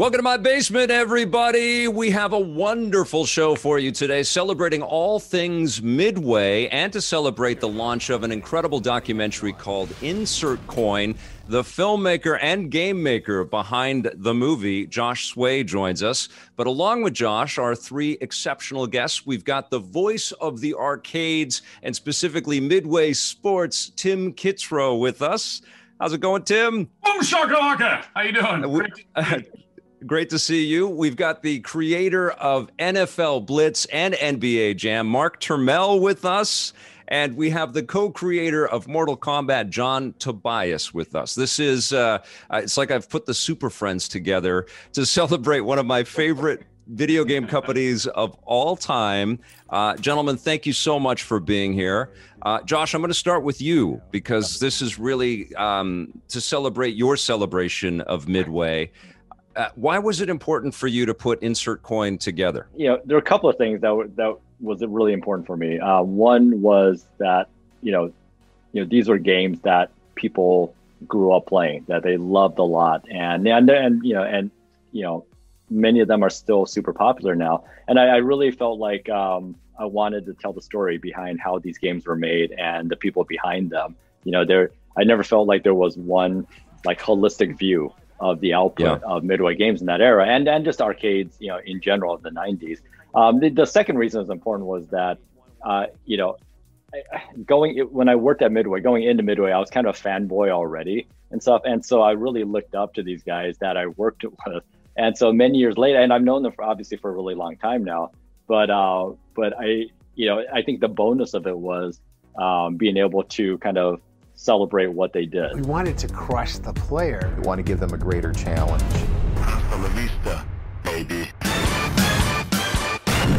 Welcome to my basement, everybody. We have a wonderful show for you today, celebrating all things Midway and to celebrate the launch of an incredible documentary called Insert Coin. The filmmaker and game maker behind the movie, Josh Tsui, joins us. But along with Josh, our three exceptional guests, we've got the voice of the arcades and specifically Midway Sports, Tim Kitzrow, with us. How's it going, Tim? Boom shakalaka! How you doing? Uh, Great to see you. We've got the creator of NFL Blitz and NBA Jam, Mark Turmell, with us. And we have the co creator of Mortal Kombat, John Tobias, with us. This is, uh, it's like I've put the Super Friends together to celebrate one of my favorite video game companies of all time. Uh, gentlemen, thank you so much for being here. Uh, Josh, I'm going to start with you because this is really um, to celebrate your celebration of Midway. Uh, why was it important for you to put Insert Coin together? You know, there are a couple of things that that was really important for me. Uh, one was that you know, you know, these were games that people grew up playing that they loved a lot, and and and you know, and you know, many of them are still super popular now. And I, I really felt like um, I wanted to tell the story behind how these games were made and the people behind them. You know, there I never felt like there was one like holistic view of the output yeah. of Midway games in that era, and and just arcades, you know, in general of the '90s. Um, the, the, second reason was important was that, uh, you know, going when I worked at Midway, going into Midway, I was kind of a fanboy already and stuff, and so I really looked up to these guys that I worked with. And so many years later, and I've known them for obviously for a really long time now, but uh, but I, you know, I think the bonus of it was um, being able to kind of celebrate what they did. We wanted to crush the player. We want to give them a greater challenge. La vista, baby.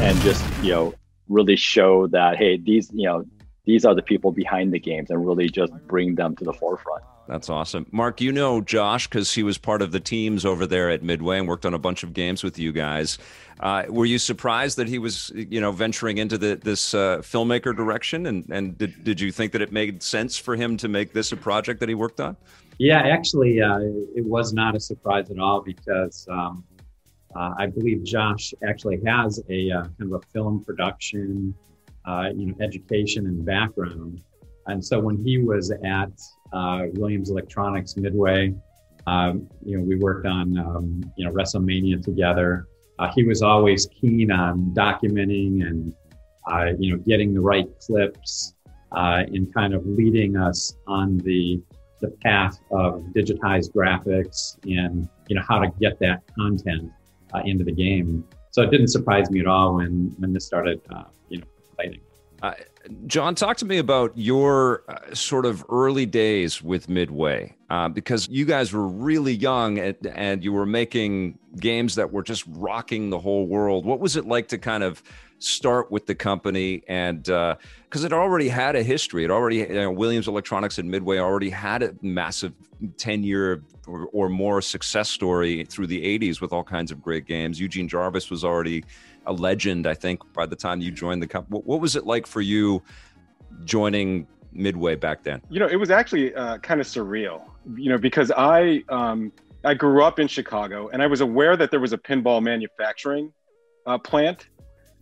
And just, you know, really show that, hey, these, you know, these are the people behind the games and really just bring them to the forefront. That's awesome. Mark, you know Josh because he was part of the teams over there at Midway and worked on a bunch of games with you guys. Uh, were you surprised that he was, you know, venturing into the, this uh, filmmaker direction? And, and did, did you think that it made sense for him to make this a project that he worked on? Yeah, actually, uh, it was not a surprise at all because um, uh, I believe Josh actually has a uh, kind of a film production, uh, you know, education and background. And so when he was at Williams Electronics Midway, um, you know, we worked on, um, you know, WrestleMania together uh, he was always keen on documenting and uh, you know getting the right clips uh, and kind of leading us on the the path of digitized graphics and you know how to get that content uh, into the game. So it didn't surprise me at all when when this started uh, you know playing. Uh, John, talk to me about your uh, sort of early days with Midway, uh, because you guys were really young and, and, you were making games that were just rocking the whole world. What was it like to kind of start with the company? And because uh, it already had a history, it already, you know, Williams Electronics and Midway already had a massive 10 year or, or more success story through the 80s with all kinds of great games. Eugene Jarvis was already a legend, I think, by the time you joined the company. What, what was it like for you joining Midway back then? You know, it was actually uh, kind of surreal, you know, because I, um, I grew up in Chicago and I was aware that there was a pinball manufacturing uh, plant,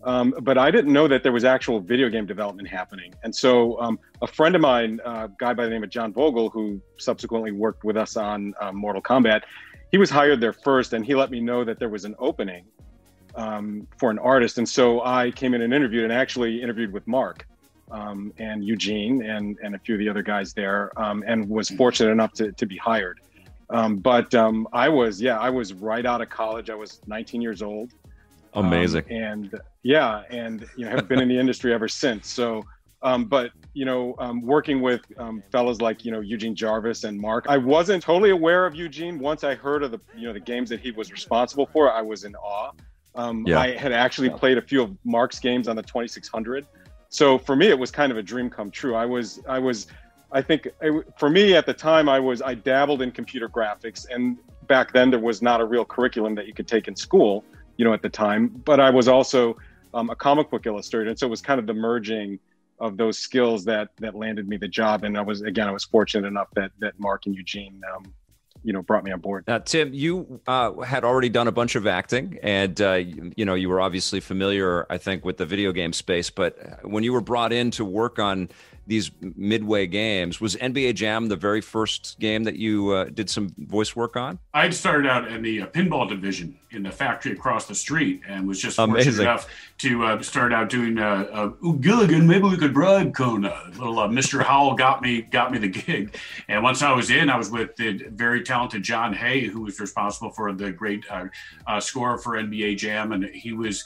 um, but I didn't know that there was actual video game development happening. And so um, a friend of mine, a uh, guy by the name of John Vogel, who subsequently worked with us on uh, Mortal Kombat, he was hired there first and he let me know that there was an opening um, for an artist. And so I came in and interviewed and actually interviewed with Mark um, and Eugene and, and a few of the other guys there um, and was fortunate enough to, to be hired. Um, but um, I was, yeah, I was right out of college. I was 19 years old. Um, Amazing. and yeah, and you know, have been in the industry ever since. So, but you know, working with fellas like you know Eugene Jarvis and Mark, I wasn't totally aware of Eugene. Once I heard of the you know the games that he was responsible for, I was in awe. Um, yeah. I had actually played a few of Mark's games on the 2600. So for me, it was kind of a dream come true. I was, I was, I think it, for me at the time, I was, I dabbled in computer graphics, and back then there was not a real curriculum that you could take in school, you know, at the time. But I was also um, a comic book illustrator, and so it was kind of the merging of those skills that that landed me the job. And I was again, I was fortunate enough that that Mark and Eugene um, you know brought me on board. Now, Tim, you uh, had already done a bunch of acting, and uh, you, you know you were obviously familiar, I think, with the video game space. But when you were brought in to work on these midway games. Was NBA Jam the very first game that you uh, did some voice work on? I'd started out in the uh, pinball division in the factory across the street and was just Amazing. fortunate enough to uh, start out doing uh, uh, Gilligan. Maybe we could bribe Kona. Little uh, Mr. Howell got me got me the gig, and once I was in, I was with the very talented Jon Hey, who was responsible for the great uh, uh, score for NBA Jam, and he was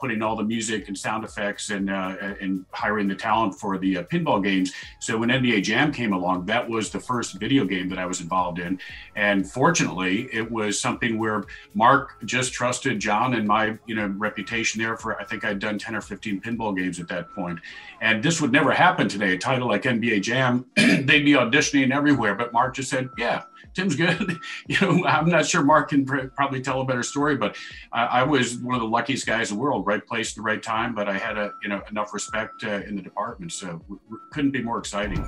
putting all the music and sound effects and and hiring the talent for the pinball games. So when NBA Jam came along, that was the first video game that I was involved in, and fortunately, it was something where Mark just trusted John and my you know reputation there for think I'd done 10 or 15 pinball games at that point. And this would never happen today. A title like NBA Jam, they'd be auditioning everywhere. But Mark just said, yeah, Tim's good. you know, I'm not sure Mark can pr- probably tell a better story, but I, I was one of the luckiest guys in the world, right place at the right time. But I had a, you know, enough respect uh, in the department. So w- w- couldn't be more exciting.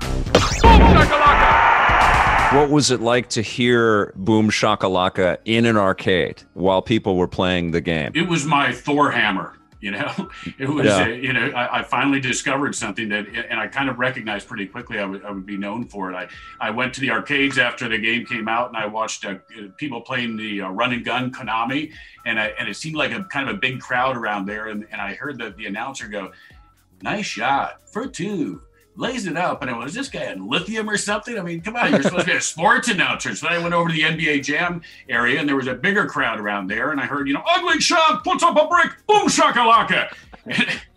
What was it like to hear Boom Shakalaka in an arcade while people were playing the game? It was my Thor hammer. You know, it was, Yeah. uh, you know, I, I finally discovered something that, and I kind of recognized pretty quickly I would, I would be known for it. I, I went to the arcades after the game came out and I watched uh, people playing the uh, run and gun Konami. And, I, and it seemed like a kind of a big crowd around there. And, and I heard the, the announcer go, nice shot for two. Lays it up, and I was this guy on lithium or something? I mean, come on, you're supposed to be a sports announcer. So then I went over to the NBA Jam area, and there was a bigger crowd around there, and I heard, you know, ugly shot puts up a brick, boom shakalaka,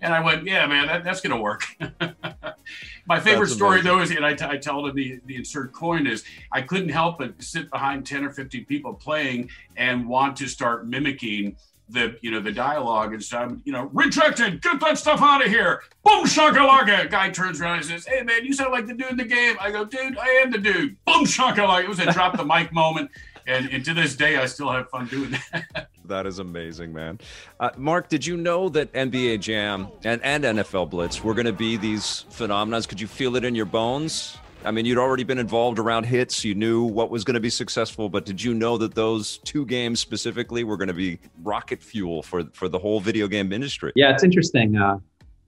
and I went, yeah, man, that, that's gonna work. My favorite That's story amazing. though is, and I, t- I tell them the the insert coin is, I couldn't help but sit behind ten or fifteen people playing and want to start mimicking the you know the dialogue and stuff. You know, rejected. Get that stuff out of here. Boom shakalaka. Guy turns around and says, "Hey man, you sound like the dude in the game." I go, "Dude, I am the dude." Boom shakalaka. It was a drop the mic moment, and, and to this day, I still have fun doing that. That is amazing, man. Uh, Mark, did you know that NBA Jam and, and NFL Blitz were going to be these phenomenons? Could you feel it in your bones? I mean, you'd already been involved around hits. You knew what was going to be successful, but did you know that those two games specifically were going to be rocket fuel for for the whole video game industry? Yeah, it's interesting. Uh,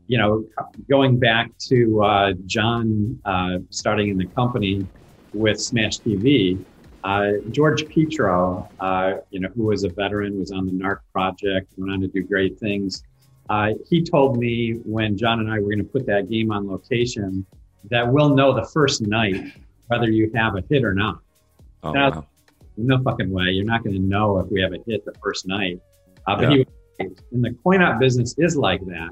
you know, going back to uh, John uh, starting in the company with Smash TV, uh, George Petro, uh, you know, who was a veteran, was on the NARC project, went on to do great things. Uh, he told me when John and I were going to put that game on location that we'll know the first night whether you have a hit or not. Oh, wow. No fucking way. You're not going to know if we have a hit the first night. Uh, but Yeah. he and the coin op business is like that,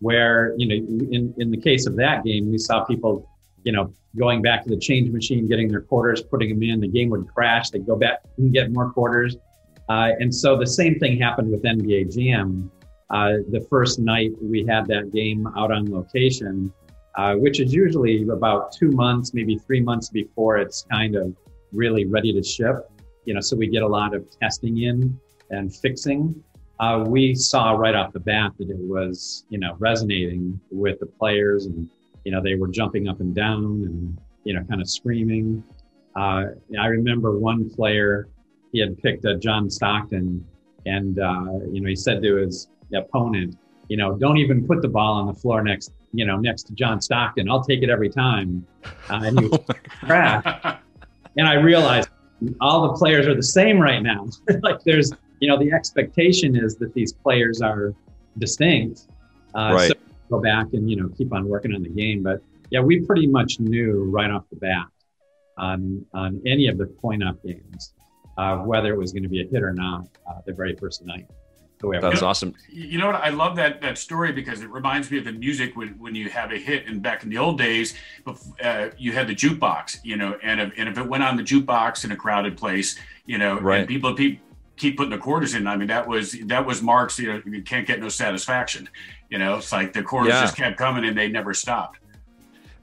where you know, in in the case of that game, we saw people, you know, going back to the change machine, getting their quarters, putting them in. The game would crash. They'd go back and get more quarters. Uh, and so the same thing happened with NBA Jam. Uh, the first night we had that game out on location, uh, which is usually about two months, maybe three months before it's kind of really ready to ship. You know, so we get a lot of testing in and fixing. Uh, we saw right off the bat that it was, you know, resonating with the players, and you know they were jumping up and down and you know kind of screaming. Uh, I remember one player he had picked uh, John Stockton, and uh, you know he said to his opponent, you know, don't even put the ball on the floor next, you know, next to John Stockton. I'll take it every time. Uh, and he was crap. And I realized all the players are the same right now. like there's, you know, the expectation is that these players are distinct. Uh, Right. So go back and you know keep on working on the game. But yeah, we pretty much knew right off the bat on on any of the coin op games uh, whether it was going to be a hit or not uh, the very first night. So we have- That was awesome. You know what? I love that that story because it reminds me of the music when, when you have a hit. And back in the old days, uh, you had the jukebox, you know, and if, and if it went on the jukebox in a crowded place, you know, Right. and people keep keep putting the quarters in. I mean, that was that was Mark's. You know, you can't get no satisfaction. You know, it's like the quarters Yeah. just kept coming and they never stopped.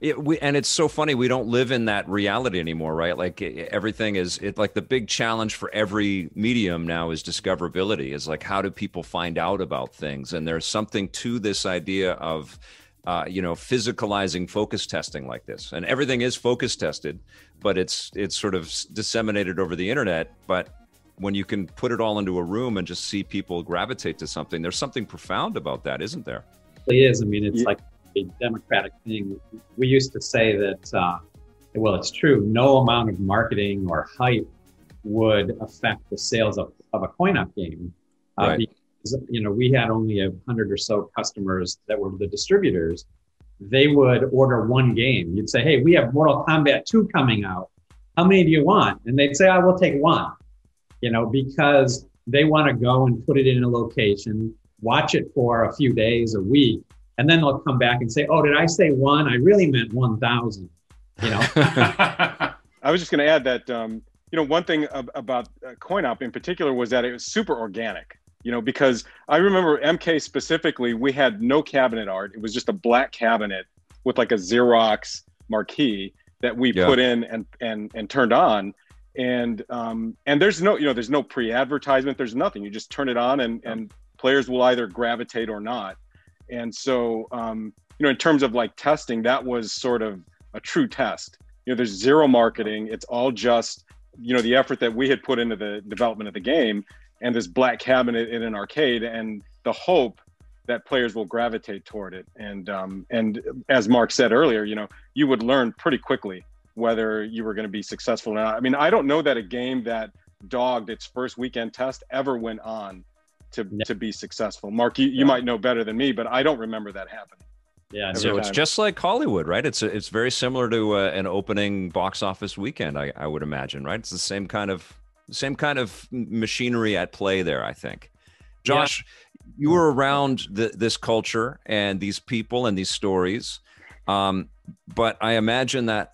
It, we, and it's so funny we don't live in that reality anymore right like e- everything is it like the big challenge for every medium now is discoverability is like how do people find out about things and there's something to this idea of uh, you know, physicalizing focus testing like this, and everything is focus tested, but it's it's sort of disseminated over the internet. But when you can put it all into a room and just see people gravitate to something, there's something profound about that, isn't there? It is. I mean, it's yeah. like a democratic thing. We used to say that, uh, well, it's true. No amount of marketing or hype would affect the sales of, of a coin op game. Uh, right. because, you know, we had only a hundred or so customers that were the distributors. They would order one game. You'd say, Hey, we have Mortal Kombat 2 coming out. How many do you want? And they'd say, I will take one, you know, because they want to go and put it in a location, watch it for a few days, a week, and then they'll come back and say, "Oh, did I say one? I really meant one thousand. You know. I was just going to add that um, you know one thing about uh, CoinOp in particular was that it was super organic. You know, because I remember MK specifically, we had no cabinet art. It was just a black cabinet with like a Xerox marquee that we yeah. put in and and and turned on and um and there's no you know there's no pre-advertisement there's nothing you just turn it on and and players will either gravitate or not and so, um, you know, in terms of like testing, that was sort of a true test. You know, there's zero marketing. It's all just, you know, the effort that we had put into the development of the game and this black cabinet in an arcade and the hope that players will gravitate toward it. And um, and as Mark said earlier, you know, you would learn pretty quickly whether you were going to be successful or not. I mean, I don't know that a game that dogged its first weekend test ever went on to yeah. to be successful. Mark, you, you yeah. might know better than me, but I don't remember that happening. Yeah, so it's just like Hollywood, right? It's it's very similar to uh, an opening box office weekend, I, I would imagine, right? It's the same kind of same kind of machinery at play there, I think. Josh, yeah. you were around the, this culture and these people and these stories, um, but I imagine that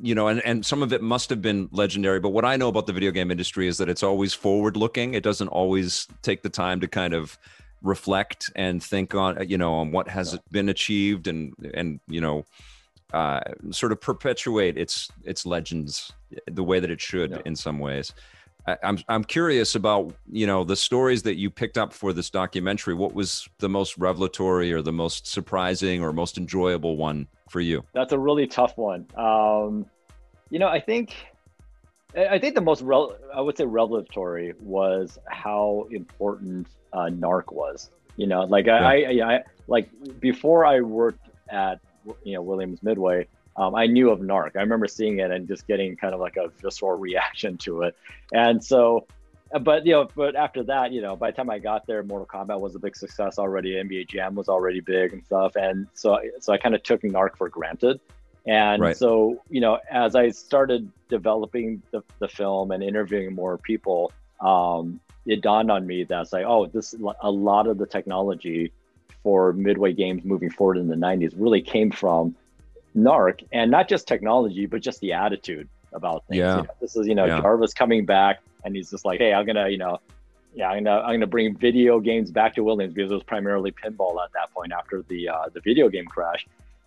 you know, and, and some of it must have been legendary. But what I know about the video game industry is that it's always forward looking. It doesn't always take the time to kind of reflect and think on, you know, on what has been achieved and, and, you know, uh, sort of perpetuate its, its legends the way that it should yeah. in some ways. I, I'm, I'm curious about, you know, the stories that you picked up for this documentary. What was the most revelatory or the most surprising or most enjoyable one for you? That's a really tough one. Um, you know, I think I think the most rel- I would say revelatory was how important uh, NARC was. You know, like I, yeah. I, I, like before I worked at you know Williams Midway, um, I knew of NARC. I remember seeing it and just getting kind of like a visceral reaction to it. And so but you know, but after that, you know, by the time I got there, Mortal Kombat was a big success already. NBA Jam was already big and stuff, and so so I kind of took NARC for granted. And right. so, you know, as I started developing the, the film and interviewing more people, um, it dawned on me that it's like, oh, this a lot of the technology for Midway games moving forward in the 90s really came from NARC and not just technology, but just the attitude about things. Yeah. You know, this is, you know, yeah. Jarvis coming back and he's just like, hey, I'm gonna, you know, yeah, I'm gonna I'm gonna bring video games back to Williams because it was primarily pinball at that point after the uh, the video game crash,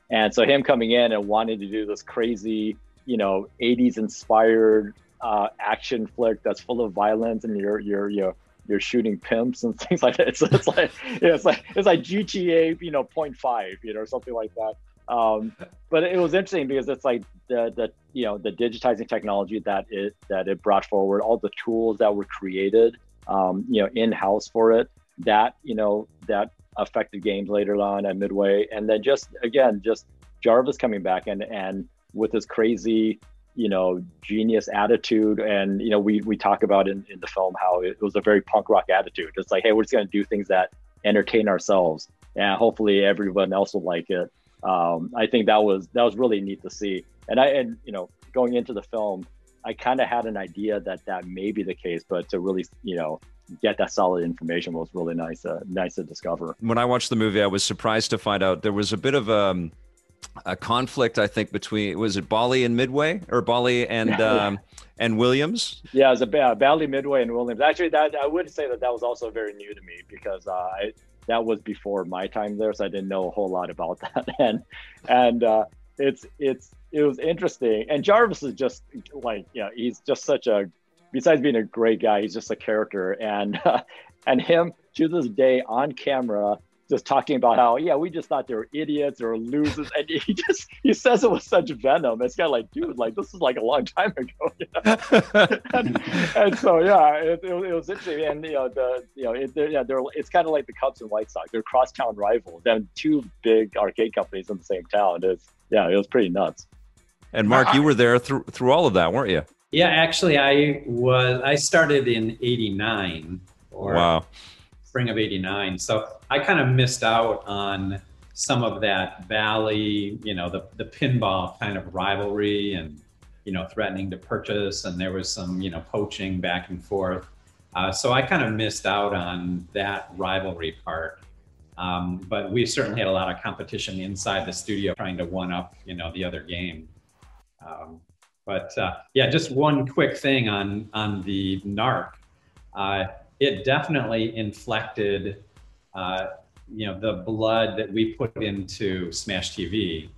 and so him coming in and wanting to do this crazy, you know, 80s inspired uh, action flick that's full of violence and you're you're you're you're shooting pimps and things like that. It's, it's like it's like it's like GTA, you know, 0.5, you know, or something like that. Um, but it was interesting because it's like the the you know the digitizing technology that it that it brought forward, all the tools that were created, um, you know, in house for it. That you know that affected games later on at Midway, and then just again, just Jarvis coming back and and with his crazy you know genius attitude. And you know we we talk about in, in the film how it was a very punk rock attitude. It's like hey we're just going to do things that entertain ourselves. And hopefully everyone else will like it um, I think that was that was really neat to see. And I and you know going into the film, I kind of had an idea that that may be the case, but to really you know get that solid information was really nice uh, nice to discover. When I watched the movie, I was surprised to find out there was a bit of a um, a conflict I think between was it Bally and Midway or Bally and um, and Williams? Yeah, it was a uh, Bally Midway and Williams. Actually, that I would say that that was also very new to me because uh, I that was before my time there, so I didn't know a whole lot about that. And and uh, it's it's it was interesting. And Jarvis is just like yeah, he's just such a besides being a great guy, he's just a character. And uh, and him to this day on camera, just talking about how yeah we just thought they were idiots or losers. And he just he says it with such venom. It's kind of like dude like this is like a long time ago you know? and, and, so yeah it, it, it, was interesting. And you know the you know it, yeah they're it's kind of like the Cubs and White Sox. They're crosstown rivals. And two big arcade companies in the same town. It's yeah it was pretty nuts. And Mark you were there through through all of that weren't you? Yeah actually I was I started in 89 or wow spring of 89 so I kind of missed out on some of that Bally, you know, the, the pinball kind of rivalry and, you know, threatening to purchase. And there was some, you know, poaching back and forth. Uh, so I kind of missed out on that rivalry part. Um, but we certainly had a lot of competition inside the studio trying to one up, you know, the other game. Um, but uh, yeah, just one quick thing on on the NARC. Uh, it definitely inflected uh, you know the blood that we put into Smash TV.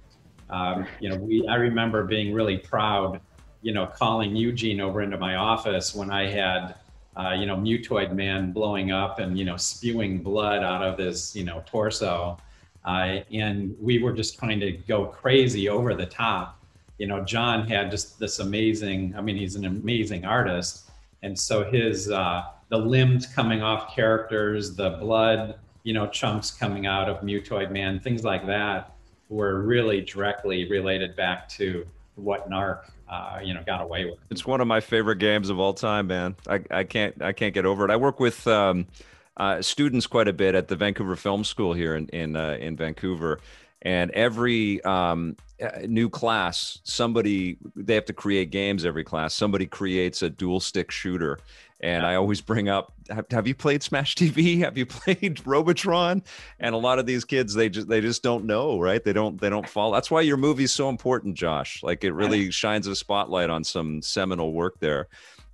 Um, you know, we I remember being really proud, you know, calling Eugene over into my office when I had, uh, you know, Mutoid Man blowing up and you know spewing blood out of his you know torso, uh, and we were just trying to go crazy over the top. You know, John had just this amazing. I mean, he's an amazing artist, and so his uh, the limbs coming off characters, the blood you know, chunks coming out of Mutoid Man, things like that were really directly related back to what Narc, uh, you know, got away with. It's one of my favorite games of all time, man. I, I can't I can't get over it. I work with um, uh, students quite a bit at the Vancouver Film School here in in uh, in Vancouver, and every um, uh, new class, somebody they have to create games. Every class, somebody creates a dual stick shooter and yeah. I always bring up, have, have, you played Smash TV? Have you played Robotron? And a lot of these kids, they just they just don't know, right? They don't they don't follow. That's why your movie's so important, Josh. Like it really shines a spotlight on some seminal work there.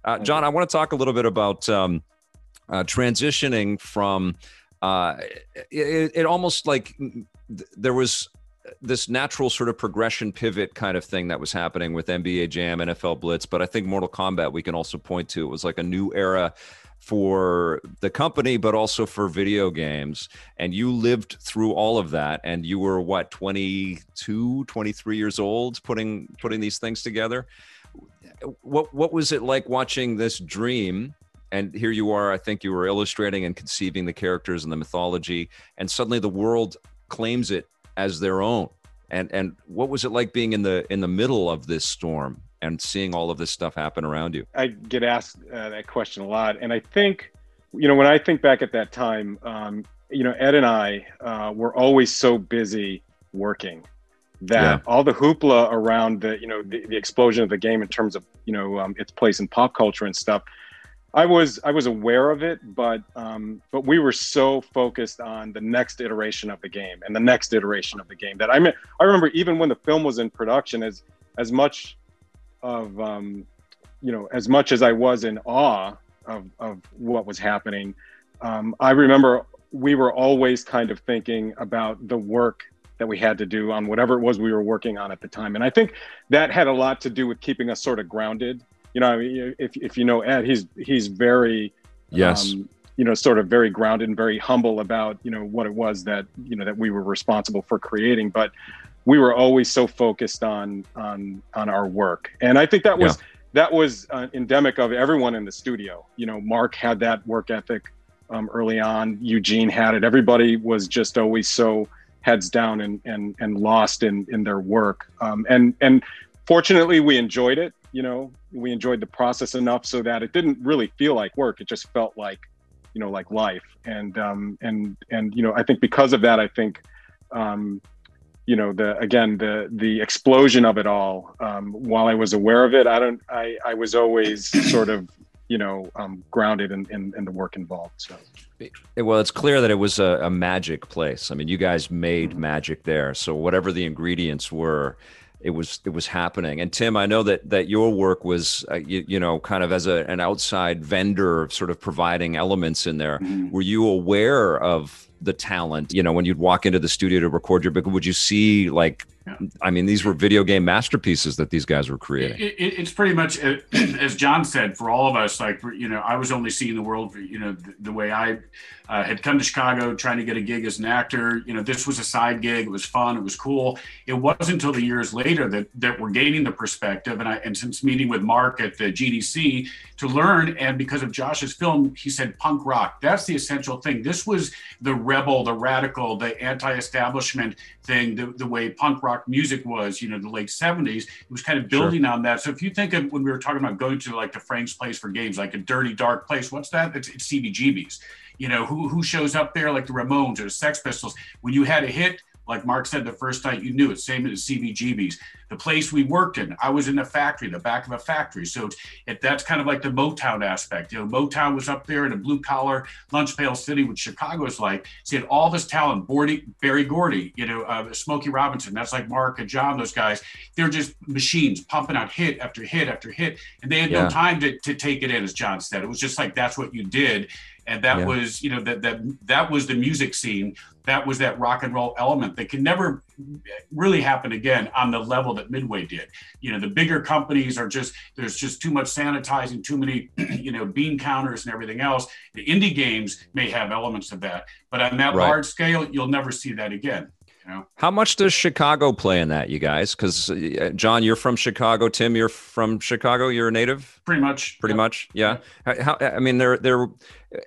Uh, John, I want to talk a little bit about um, uh, transitioning from. Uh, it, it almost like there was this natural sort of progression pivot kind of thing that was happening with NBA Jam, NFL Blitz, but I think Mortal Kombat we can also point to. It was like a new era for the company but also for video games. And you lived through all of that and you were what 22 23 years old putting putting these things together? What what was it like watching this dream? And here you are i think you were illustrating and conceiving the characters and the mythology and suddenly the world claims it as their own. And and what was it like being in the in the middle of this storm and seeing all of this stuff happen around you? I get asked uh, that question a lot, and I think, you know, when I think back at that time, um, you know, Ed and I uh, were always so busy working that yeah. all the hoopla around the you know the, the, explosion of the game in terms of you know um, its place in pop culture and stuff I was I was aware of it, but um, but we were so focused on the next iteration of the game and the next iteration of the game that I mean I remember even when the film was in production, as as much of um, you know as much as I was in awe of of what was happening, um, I remember we were always kind of thinking about the work that we had to do on whatever it was we were working on at the time, and I think that had a lot to do with keeping us sort of grounded you know, if if you know Ed, he's he's very yes. Um, you know, sort of very grounded and very humble about you know what it was that you know that we were responsible for creating, but we were always so focused on on on our work, and I think that was yeah. that was uh, endemic of everyone in the studio. You know, Mark had that work ethic um, early on. Eugene had it. Everybody was just always so heads down and and and lost in in their work. Um, and and fortunately, we enjoyed it you know we enjoyed the process enough so that it didn't really feel like work. It just felt like you know like life. And um and and you know i think because of that i think um you know the again the the explosion of it all um while i was aware of it i don't i i was always sort of you know um grounded in in, in the work involved so. Well it's clear that it was a, a magic place. I mean you guys made magic there. So whatever the ingredients were it was it was happening. And Tim, I know that that your work was uh, you, you, know kind of as a, an outside vendor, sort of providing elements in there. Mm-hmm. Were you aware of the talent? You know, when you'd walk into the studio to record your book, would you see like I mean, these were video game masterpieces that these guys were creating. It, it, it's pretty much uh, as John said for all of us. Like you know, I was only seeing the world, you know, the, the way I uh, had come to Chicago trying to get a gig as an actor. You know, this was a side gig. It was fun. It was cool. It wasn't until the years later that that we're gaining the perspective. And I and since meeting with Mark at the GDC to learn, and because of Josh's film, he said punk rock. That's the essential thing. This was the rebel, the radical, the anti-establishment thing. The, the way punk rock music was, you know, the late '70s. It was kind of building sure. on that. So if you think of when we were talking about going to like the Frank's Place for games, like a dirty, dark place, what's that? It's, it's CBGB's you know, who who shows up there like the Ramones or the Sex Pistols. When you had a hit, like Mark said the first night, you knew it. Same as CBGB's. The place we worked in, I was in a factory, the back of a factory. So it, that's kind of like the Motown aspect. You know, Motown was up there in a blue collar lunch pail city, which Chicago's like. So had all this talent. Bordy, Berry Gordy, you know, uh, Smokey Robinson. That's like Mark and John. Those guys, they're just machines pumping out hit after hit after hit, and they had yeah. no time to, to take it in, as John said. It was just like that's what you did and that yeah. was you know that that that was the music scene that was that rock and roll element that can never really happen again on the level that midway did. You know the bigger companies are just there's just too much sanitizing too many you know bean counters and everything else. The indie games may have elements of that but on that right. large scale you'll never see that again you know? How much does Chicago play in that, you guys? Because uh, John, you're from Chicago. Tim, you're from Chicago. You're a native. Pretty much. Pretty much. Yeah. How, I mean, there, there.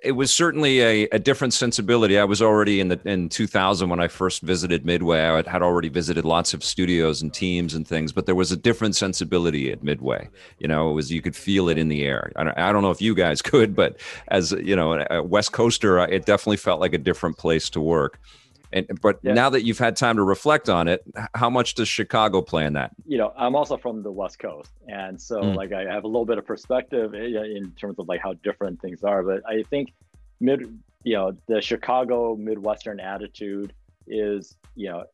It was certainly a, a different sensibility. I was already in the in 2000 when I first visited Midway. I had already visited lots of studios and teams and things, but there was a different sensibility at Midway. You know, it was you could feel it in the air. I don't, I don't know if you guys could, but as you know, a West Coaster, it definitely felt like a different place to work. And but yeah. now that you've had time to reflect on it, how much does Chicago play in that? You know, I'm also from the West Coast, and so mm. like I have a little bit of perspective in terms of like how different things are. But I think mid, you know, the Chicago Midwestern attitude is, you know,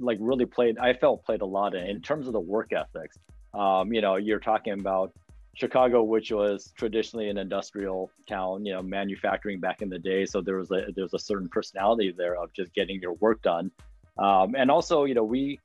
like really played. I felt played a lot in, in terms of the work ethics. Um, you know, you're talking about Chicago, which was traditionally an industrial town, you know, manufacturing back in the day. So there was a there was a certain personality there of just getting your work done. Um, and also, you know, we,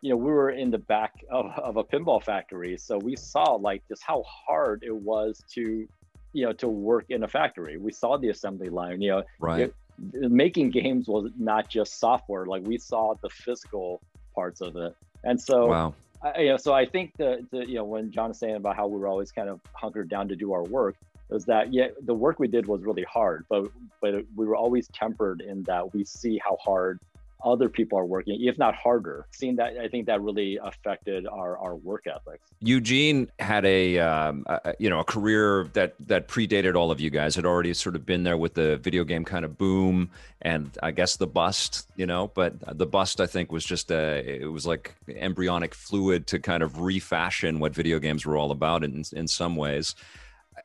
you know, we were in the back of, of a pinball factory, so we saw like just how hard it was to, you know, to work in a factory. We saw the assembly line. You know, right. It, making games was not just software. Like we saw the physical parts of it. And so wow. I, you know, so I think the, the, you know, when John is saying about how we were always kind of hunkered down to do our work, was that yeah, the work we did was really hard, but but we were always tempered in that we see how hard other people are working, if not harder. Seeing that, I think that really affected our, our work ethics. Eugene had a, um, a, you know a career that that predated all of you guys. Had already sort of been there with the video game kind of boom, and I guess the bust, you know. But the bust, I think, was just a it was like embryonic fluid to kind of refashion what video games were all about in in some ways.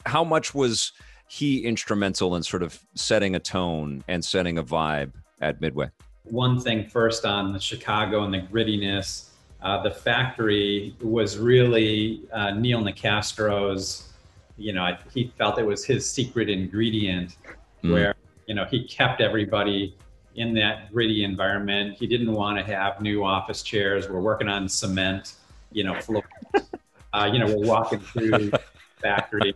How much was he instrumental in sort of setting a tone and setting a vibe at Midway? One thing first on the Chicago and the grittiness. Uh, the factory was really uh, Neil Nicastro's. You know, he felt it was his secret ingredient, mm. where you know he kept everybody in that gritty environment. He didn't want to have new office chairs. We're working on cement, you know, floors. uh, you know, we're walking through the factory,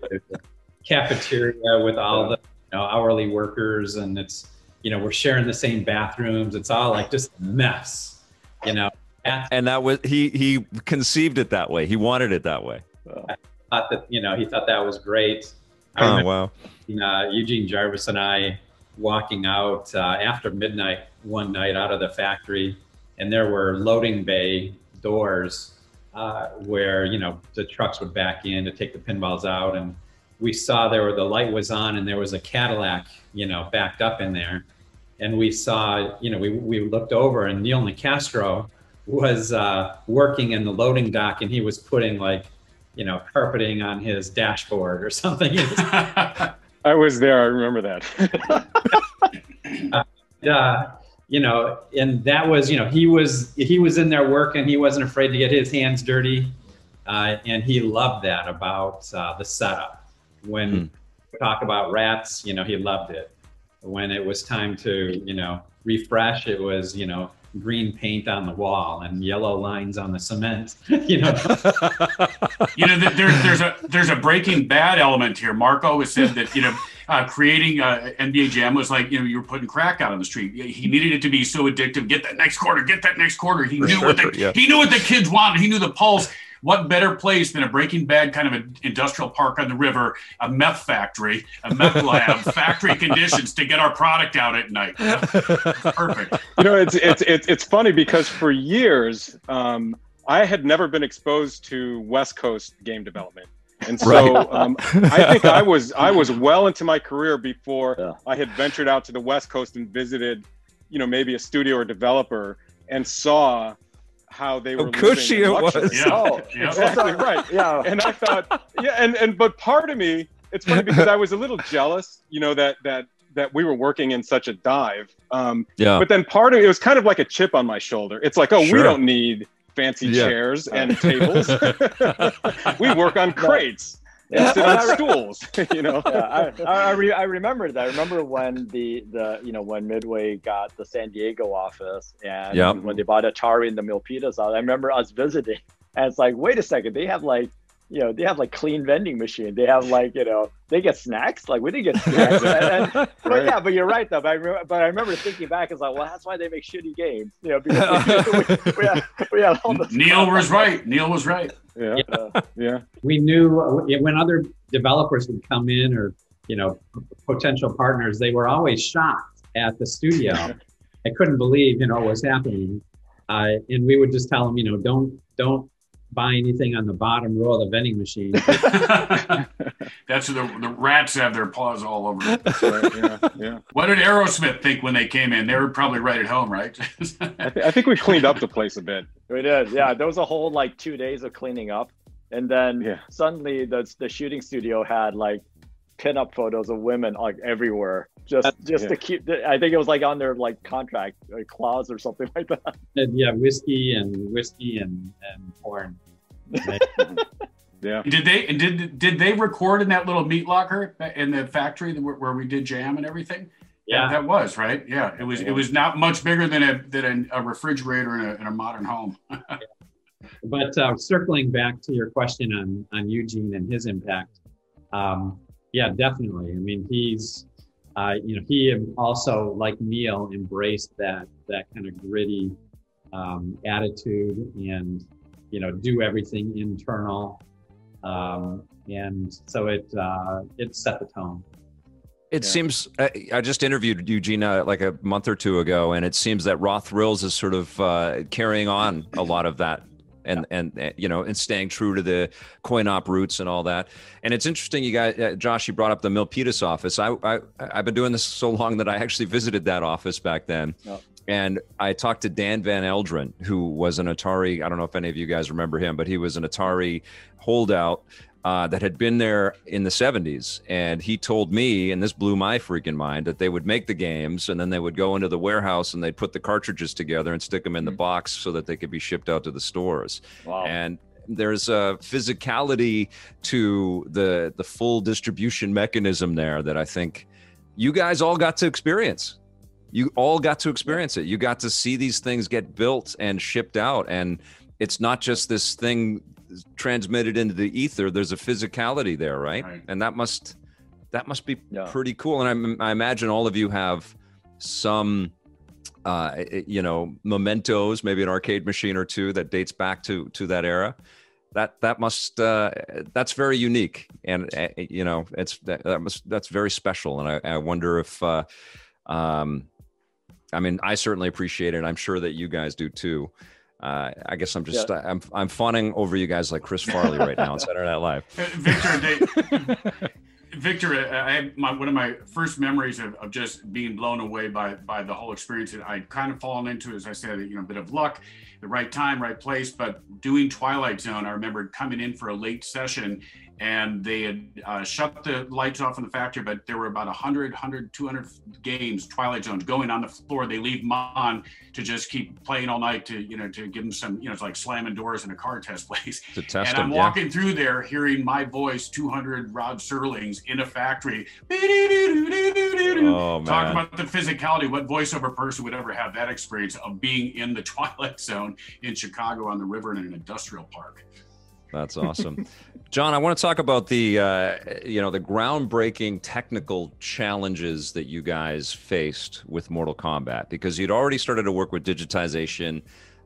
cafeteria with all the you know, hourly workers, and it's you know, we're sharing the same bathrooms. It's all like just a mess, you know. And that was he he conceived it that way. He wanted it that way. I thought that you know he thought that was great. I oh wow! Uh, Eugene Jarvis and I walking out uh, after midnight one night out of the factory, and there were loading bay doors uh, where you know the trucks would back in to take the pinballs out, and we saw there were the light was on and there was a Cadillac, you know, backed up in there, and we saw, you know, we, we looked over and Neil Nicastro was uh, working in the loading dock and he was putting like, you know, carpeting on his dashboard or something. I was there. I remember that. uh, uh, you know, and that was, you know, he was he was in there working. He wasn't afraid to get his hands dirty, uh, and he loved that about uh, the setup. When mm. talk about rats, you know, he loved it when it was time to, you know, refresh, it was, you know, green paint on the wall and yellow lines on the cement. you know, you know, there, there's a there's a Breaking Bad element here. Mark always said that you know. Uh, creating uh, NBA Jam was like you know you were putting crack out on the street. He needed it to be so addictive. Get that next quarter. Get that next quarter. He For knew sure, what the yeah. he knew what the kids wanted. He knew the pulse. What better place than a Breaking Bad kind of an industrial park on the river, a meth factory, a meth lab, factory conditions to get our product out at night. Perfect. you know, it's it's it's it's funny because for years, um, I had never been exposed to West Coast game development, and so Right. um, I think I was I was well into my career before Yeah. I had ventured out to the West Coast and visited, you know, maybe a studio or developer and saw how they were. cushy it was. Yeah. Oh, Yeah. exactly right. yeah. and I thought, yeah, and and but part of me, it's funny because I was a little jealous, you know, that that that we were working in such a dive. Um, Yeah. but then part of it was kind of like a chip on my shoulder. It's like, oh, Sure. we don't need fancy Yeah. chairs and tables. we work on crates and Yeah. sit on stools. you know. yeah, I, I, I, re- I remember that. I remember when the, the you know when Midway got the San Diego office and Yep. when they bought Atari and the Milpitas. I remember us visiting, and it's like, wait a second, they have like you know they have like clean vending machine. They have like you know they get snacks. Like we didn't get snacks. and, and, but yeah, but you're right though. But I, remember, but I remember thinking back, it's like, well, that's why they make shitty games. You know, because we, we, have, we have all this Neil was right. Neil was right. Yeah. Uh, Yeah. we knew uh, when other developers would come in or you know potential partners, they were always shocked at the studio. I couldn't believe you know what was happening, uh, and we would just tell them, you know, don't don't buy anything on the bottom row of the vending machine. That's the the rats have their paws all over. it. Right. Yeah. Yeah. What did Aerosmith think when they came in? They were probably right at home, right? I, th- I think we cleaned up the place a bit. We did, yeah. There was a whole like two days of cleaning up, and then Yeah. suddenly the the shooting studio had like pinup photos of women like everywhere, just just yeah. to keep. I think it was like on their like contract like, clause or something like that. and yeah, whiskey and whiskey and and porn. Yeah. did they and did did they record in that little meat locker in the factory where, where we did jam and everything? Yeah, that was right. Yeah, it was. It was not much bigger than a than a, a refrigerator in a, in a modern home. But uh, circling back to your question on on Eugene and his impact, um, yeah, definitely. I mean, he's uh, you know he also like Neil embraced that that kind of gritty um, attitude and you know do everything internal, um, and so it uh, it set the tone. It Yeah. seems I, I just interviewed Eugene uh, like a month or two ago, and it seems that Raw Thrills is sort of uh, carrying on a lot of that, and and uh, you know, and staying true to the coin op roots and all that. And it's interesting, you guys, uh, Josh, you brought up the Milpitas office. I, I I've been doing this so long that I actually visited that office back then. Yeah. And I talked to Dan Van Elderen, who was an Atari. I don't know if any of you guys remember him, but he was an Atari holdout uh, that had been there in the 70s. And he told me, and this blew my freaking mind, that they would make the games and then they would go into the warehouse and they'd put the cartridges together and stick them in the box so that they could be shipped out to the stores. Wow. And there's a physicality to the the full distribution mechanism there that I think you guys all got to experience. You all got to experience it. You got to see these things get built and shipped out, and it's not just this thing transmitted into the ether. There's a physicality there, right? Right. And that must that must be Yeah. pretty cool. And I, I imagine all of you have some uh, you know, mementos, maybe an arcade machine or two that dates back to to that era. That that must uh, that's very unique, and uh, you know, it's that, that must that's very special. And I, I wonder if, uh, um, I mean, I certainly appreciate it. I'm sure that you guys do too. Uh, I guess I'm just I'm I'm fawning over you guys like Chris Farley right now on Saturday Night Live. Victor, they, Victor, uh, I had my, one of my first memories of, of just being blown away by by the whole experience. And I'd kind of fallen into, as I said, you know, a bit of luck, the right time, right place. But doing Twilight Zone, I remember coming in for a late session and they had uh, shut the lights off in the factory, but there were about 100, 100, 200 games, Twilight Zones going on the floor. They leave them on to just keep playing all night to, you know, to give them some, you know, it's like slamming doors in a car test place. To test and I'm them, walking through there hearing my voice, 200 Rod Serlings in a factory. Oh, Talk about the physicality. What voiceover person would ever have that experience of being in the Twilight Zone in Chicago on the river in an industrial park? That's awesome. John, I want to talk about the uh, you know the groundbreaking technical challenges that you guys faced with Mortal Kombat because you'd already started to work with digitization.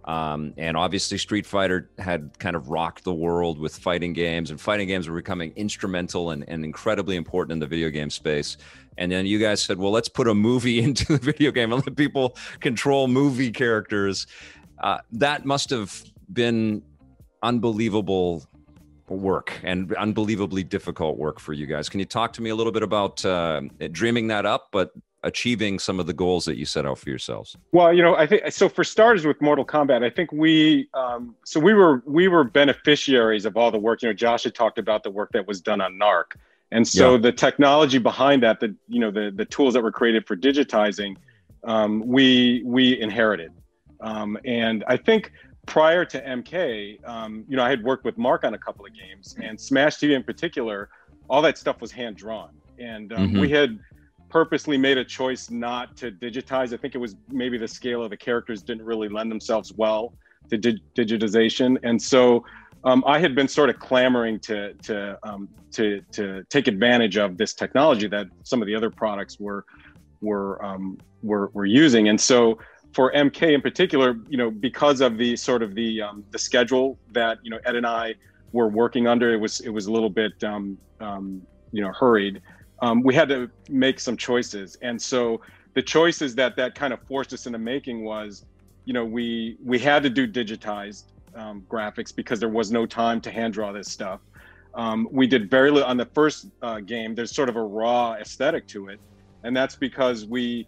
Um, and obviously, Street Fighter had kind of rocked the world with fighting games, and fighting games were becoming instrumental and, and incredibly important in the video game space. And then you guys said, well, let's put a movie into the video game and let people control movie characters. Uh, that must have been unbelievable work and unbelievably difficult work for you guys. Can you talk to me a little bit about uh, dreaming that up, but achieving some of the goals that you set out for yourselves? Well, you know, I think so. For starters, with Mortal Kombat, I think we, um, so we were we were beneficiaries of all the work. You know, Josh had talked about the work that was done on Narc, and so Yeah. the technology behind that, the you know, the the tools that were created for digitizing, um, we we inherited, um, and I think prior to MK, um, you know, I had worked with Mark on a couple of games, and Smash TV in particular, all that stuff was hand drawn, and um, Mhm. we had purposely made a choice not to digitize. I think it was maybe the scale of the characters didn't really lend themselves well to dig- digitization, and so um, I had been sort of clamoring to to um, to to take advantage of this technology that some of the other products were were um, were were using, and so for MK in particular, you know, because of the sort of the um, the schedule that you know Ed and I were working under, it was it was a little bit um, um, you know hurried. Um, we had to make some choices, and so the choices that that kind of forced us into making was, you know, we we had to do digitized um, graphics because there was no time to hand draw this stuff. Um, we did very little on the first uh, game. There's sort of a raw aesthetic to it, and that's because we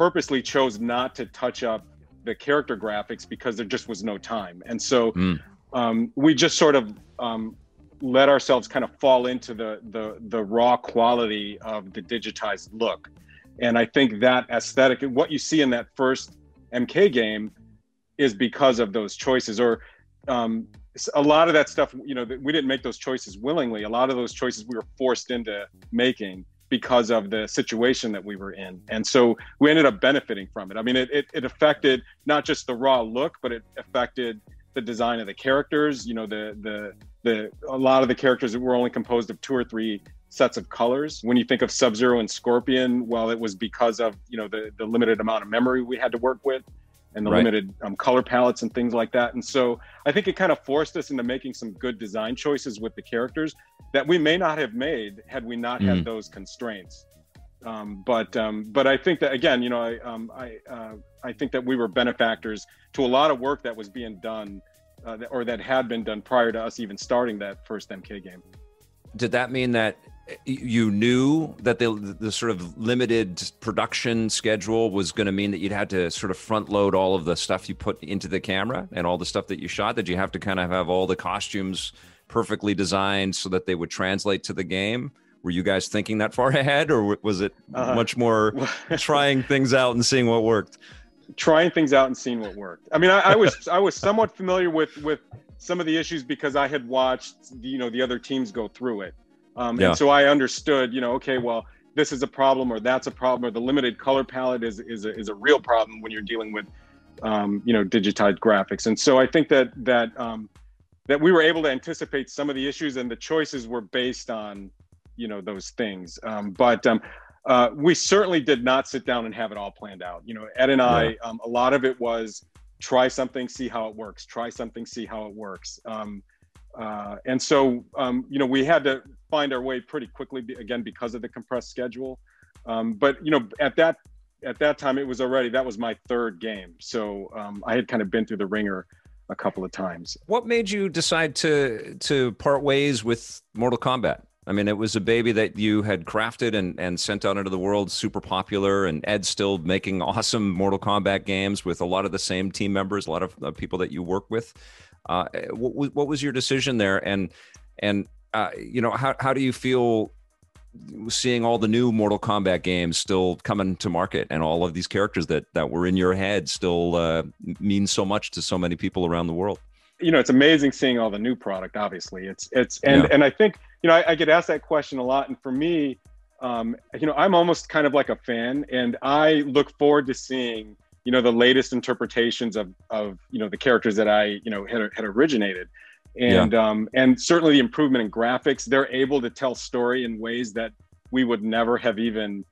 purposely chose not to touch up the character graphics because there just was no time. And so Mm. um, we just sort of um, let ourselves kind of fall into the, the the raw quality of the digitized look. And I think that aesthetic, what you see in that first MK game, is because of those choices. Or um, a lot of that stuff, you know, we didn't make those choices willingly. A lot of those choices we were forced into making because of the situation that we were in. And so we ended up benefiting from it. I mean, it, it, it affected not just the raw look, but it affected the design of the characters. You know, the the the a lot of the characters were only composed of two or three sets of colors. When you think of Sub Zero and Scorpion, well, it was because of you know the the limited amount of memory we had to work with. And the Right. limited um, color palettes and things like that. And so I think it kind of forced us into making some good design choices with the characters that we may not have made had we not Mm. had those constraints. Um, but um, but I think that again, you know, I um, I uh, I think that we were benefactors to a lot of work that was being done, uh, or that had been done prior to us even starting that first MK game. Did that mean that you knew that the the sort of limited production schedule was going to mean that you'd had to sort of front load all of the stuff you put into the camera and all the stuff that you shot? that you have to kind of have all the costumes perfectly designed so that they would translate to the game? Were you guys thinking that far ahead, or was it Uh, much more trying things out and seeing what worked? trying things out and seeing what worked. I mean, I, I was I was somewhat familiar with with some of the issues because I had watched you know the other teams go through it, um, Yeah. and so I understood. You know, okay, well, this is a problem or that's a problem or the limited color palette is is a, is a real problem when you're dealing with um, you know digitized graphics. And so I think that that um, that we were able to anticipate some of the issues and the choices were based on you know those things. Um, but um, uh, we certainly did not sit down and have it all planned out. You know, Ed and I, um, a lot of it was try something, see how it works. Try something, see how it works. Um, uh, and so, um, you know, we had to find our way pretty quickly again because of the compressed schedule. Um, but you know, at that at that time, it was already that was my third game, so um, I had kind of been through the ringer a couple of times. What made you decide to to part ways with Mortal Kombat? I mean, it was a baby that you had crafted and, and sent out into the world, super popular, and Ed's still making awesome Mortal Kombat games with a lot of the same team members, a lot of people that you work with. Uh, what, what was your decision there, and and uh, you know, how how do you feel seeing all the new Mortal Kombat games still coming to market and all of these characters that that were in your head still uh, mean so much to so many people around the world? You know, it's amazing seeing all the new product. Obviously, it's it's and Yeah. and I think you know I, I get asked that question a lot, and for me, um, you know, I'm almost kind of like a fan, and I look forward to seeing you know the latest interpretations of of you know the characters that I you know had had originated. And um, and certainly the improvement in graphics, they're able to tell story in ways that we would never have even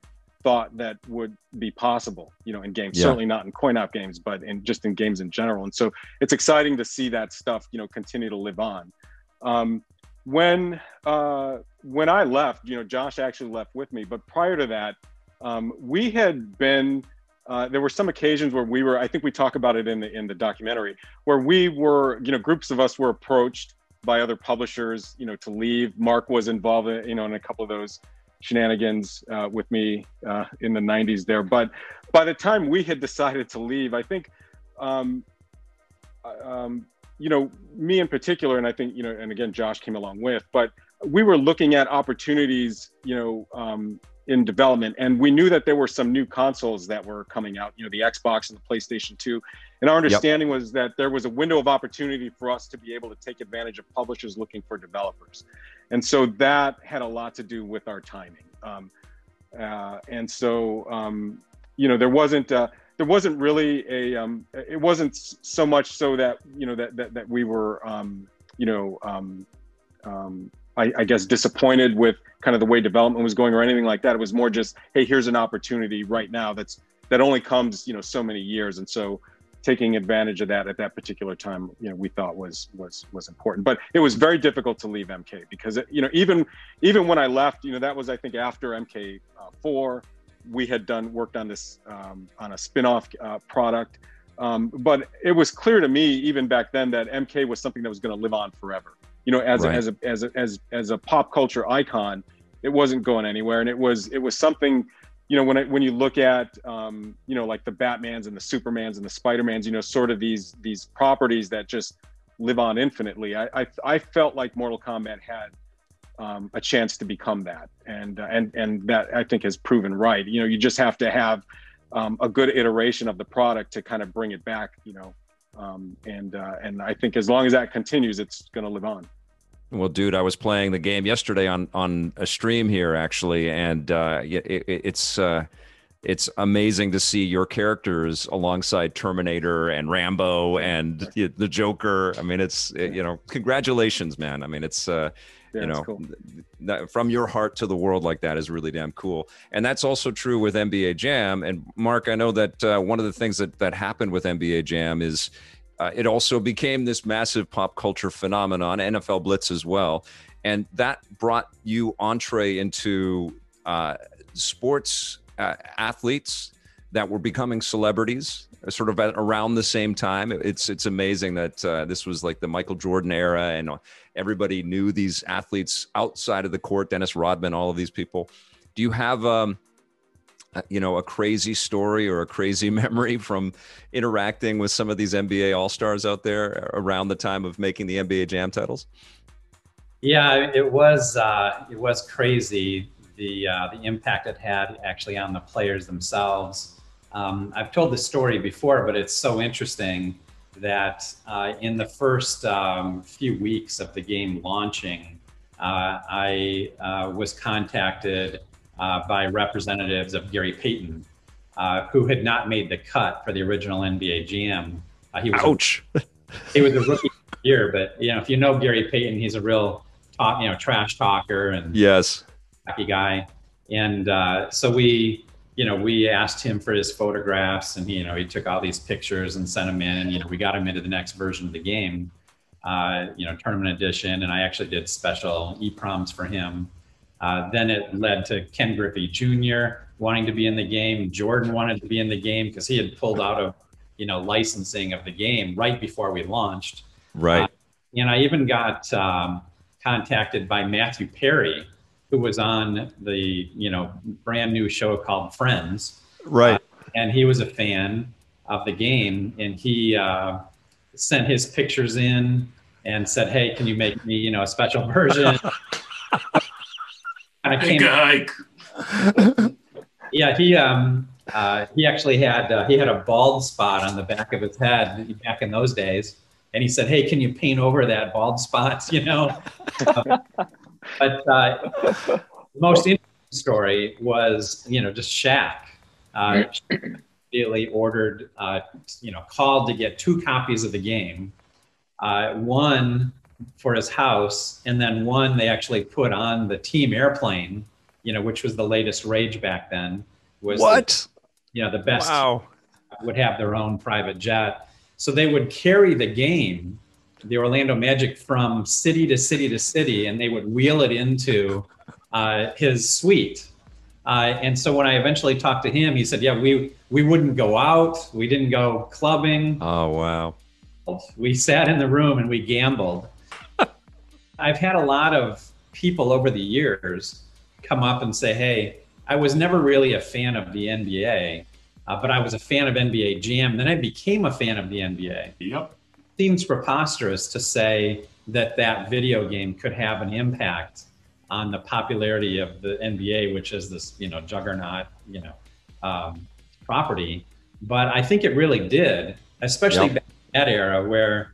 thought that would be possible, you know, in games. Yeah. Certainly not in coin op games, but in just in games in general. And so it's exciting to see that stuff, you know, continue to live on. Um, when uh, when I left, you know, Josh actually left with me, but prior to that, um, we had been. Uh, there were some occasions where we were. I think we talk about it in the in the documentary where we were. You know, groups of us were approached by other publishers. You know, to leave. Mark was involved. In, you know, in a couple of those shenanigans uh, with me uh, in the 90s there. But by the time we had decided to leave, I think, um, um, you know, me in particular, and I think, you know, and again, Josh came along with, but we were looking at opportunities, you know, um, in development, and we knew that there were some new consoles that were coming out, you know, the Xbox and the PlayStation 2. And our understanding was that there was a window of opportunity for us to be able to take advantage of publishers looking for developers. And so that had a lot to do with our timing. Um, uh, and so, um, you know, there wasn't uh, there wasn't really a um, it wasn't so much so that you know that that, that we were um, you know um, um, I, I guess disappointed with kind of the way development was going or anything like that. It was more just hey, here's an opportunity right now that's that only comes you know so many years, and so taking advantage of that at that particular time you know we thought was was was important. But it was very difficult to leave mk because it, you know even even when i left you know that was i think after mk uh, 4 we had done worked on this um, on a spin-off uh, product. Um, but it was clear to me even back then that mk was something that was going to live on forever you know as Right. a, as a as a, as as a pop culture icon it wasn't going anywhere and it was it was something you know when I, when you look at um, you know like the Batman's and the Supermans and the Spider-Mans, you know, sort of these these properties that just live on infinitely. I I, I felt like Mortal Kombat had um, a chance to become that, and uh, and and that I think has proven right. You know, you just have to have um, a good iteration of the product to kind of bring it back. You know, um, and uh, and I think as long as that continues, it's going to live on. Well, dude, I was playing the game yesterday on on a stream here actually, and uh, it, it, it's uh, it's amazing to see your characters alongside Terminator and Rambo and the the Joker. I mean, it's it- you know, congratulations, man. I mean, it's uh, Yeah, you know, cool. from your heart to the world like that is really damn cool. And that's also true with NBA Jam. And Mark, I know that uh, one of the things that that happened with NBA Jam is uh, it also became this massive pop culture phenomenon, NFL Blitz as well, and that brought you entree into uh, sports uh, athletes that were becoming celebrities uh, sort of at around the same time. It's it's amazing that uh, this was like the michael jordan era and uh, everybody knew these athletes outside of the court dennis rodman all of these people. Do you have um you know a crazy story or a crazy memory from interacting with some of these nba all-stars out there around the time of making the nba jam titles Yeah, it was uh, it was crazy the uh, the impact it had actually on the players themselves. Um, I've told this story before, but it's so interesting that uh, in the first um, few weeks of the game launching, uh, I uh, was contacted uh, by representatives of Gary Payton, uh, who had not made the cut for the original NBA Jam. Uh, he was a ouch he was a rookie year, but you know, if you know Gary Payton, he's a real talk, you know, trash talker and yes happy guy. And uh, so we, you know, we asked him for his photographs, and you know, he took all these pictures and sent them in. And you know, we got him into the next version of the game, uh, you know, tournament edition, and I actually did special EPROMs for him. Uh, then it led to Ken Griffey Jr. wanting to be in the game. Jordan wanted to be in the game because he had pulled out of, you know, licensing of the game right before we launched. right And I even got um, contacted by Matthew Perry, who was on the you know brand new show called Friends, right and he was a fan of the game, and he uh, sent his pictures in and said, "Hey, can you make me, you know, a special version?" and I Hey, came. Ike. Yeah, he um uh, he actually had uh, he had a bald spot on the back of his head back in those days, and he said, "Hey, can you paint over that bald spot?" You know. Uh, but uh, the most interesting story was you know just Shaq. Uh, immediately ordered, uh, you know, called to get two copies of the game. Uh, one for his house, and then one they actually put on the team airplane, you know, which was the latest rage back then. Was the- What? you know, the best Wow. would have their own private jet. So they would carry the game, the Orlando Magic, from city to city to city, and they would wheel it into uh, his suite. Uh, and so when I eventually talked to him, he said, "Yeah, we we wouldn't go out, we didn't go clubbing, Oh wow. we sat in the room and we gambled." I've had a lot of people over the years come up and say, "Hey, I was never really a fan of the NBA, uh, but I was a fan of NBA Jam. Then I became a fan of the NBA." Yep. seems preposterous to say that that video game could have an impact on the popularity of the NBA, which is this, you know, juggernaut, you know, um, property. But I think it really did, especially Yep. back in that era where,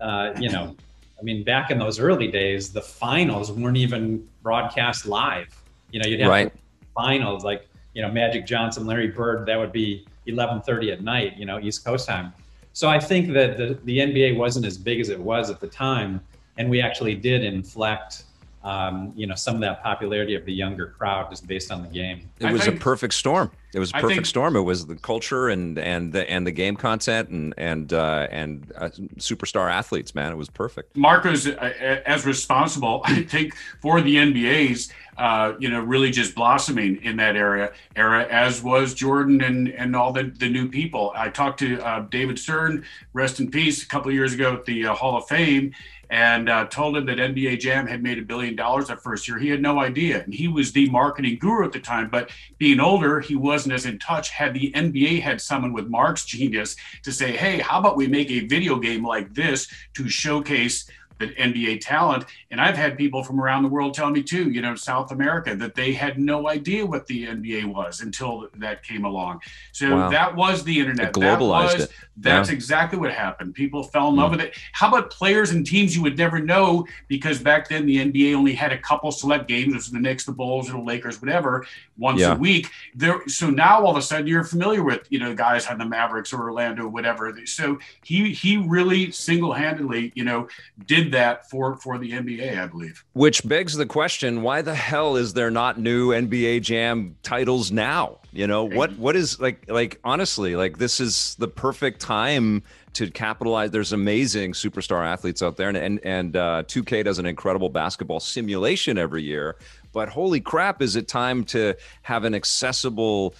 uh, you know, I mean, back in those early days, the finals weren't even broadcast live. You know, you'd have Right. finals like, you know, Magic Johnson, Larry Bird, that would be 11:30 at night, you know, East Coast time. So I think that the, the NBA wasn't as big as it was at the time, and we actually did inflect, um, you know, some of that popularity of the younger crowd just based on the game. It I was think- a perfect storm. It was a perfect think- storm. It was the culture and and the and the game content and and uh, and uh, superstar athletes. Man, it was perfect. Marco's uh, as responsible, I think, for the NBA's, uh, you know, really just blossoming in that area era, as was Jordan and and all the the new people. I talked to uh, David Stern, rest in peace, a couple of years ago at the uh, Hall of Fame, and uh, told him that NBA Jam had made a billion dollars that first year. He had no idea, and he was the marketing guru at the time. But being older, he wasn't as in touch. Had the NBA had someone with Mark's genius to say, "Hey, how about we make a video game like this to showcase the NBA talent?" And I've had people from around the world tell me too, you know, South America, that they had no idea what the NBA was until that came along. So Wow. that was the internet. It globalized that was, it. That's Yeah. exactly what happened. People fell in love Hmm. with it. How about players and teams you would never know because back then the NBA only had a couple select games, it was the Knicks, the Bulls, or the Lakers, whatever, once Yeah. a week. There, so now all of a sudden you're familiar with you know guys on the Mavericks or Orlando, whatever. So he he really single handedly you know did that for for the NBA, I believe. Which begs the question: Why the hell is there not new NBA Jam titles now? You know what? What is like? Like honestly, like this is the perfect time to capitalize. There's amazing superstar athletes out there, and and and uh, 2K does an incredible basketball simulation every year. But holy crap, is it time to have an accessible,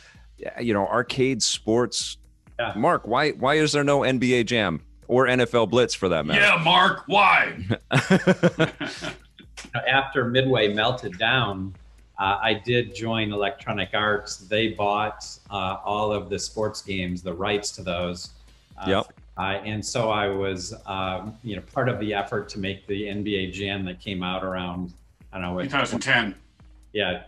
you know, arcade sports? Yeah. Mark, why why is there no NBA Jam or NFL Blitz for that matter? Yeah, Mark, why? after Midway melted down, uh, I did join Electronic Arts. They bought uh, all of the sports games, the rights to those. Uh, Yep. uh, and so I was, um, you know, part of the effort to make the NBA Jam that came out around, I don't know, what- 2010. yeah.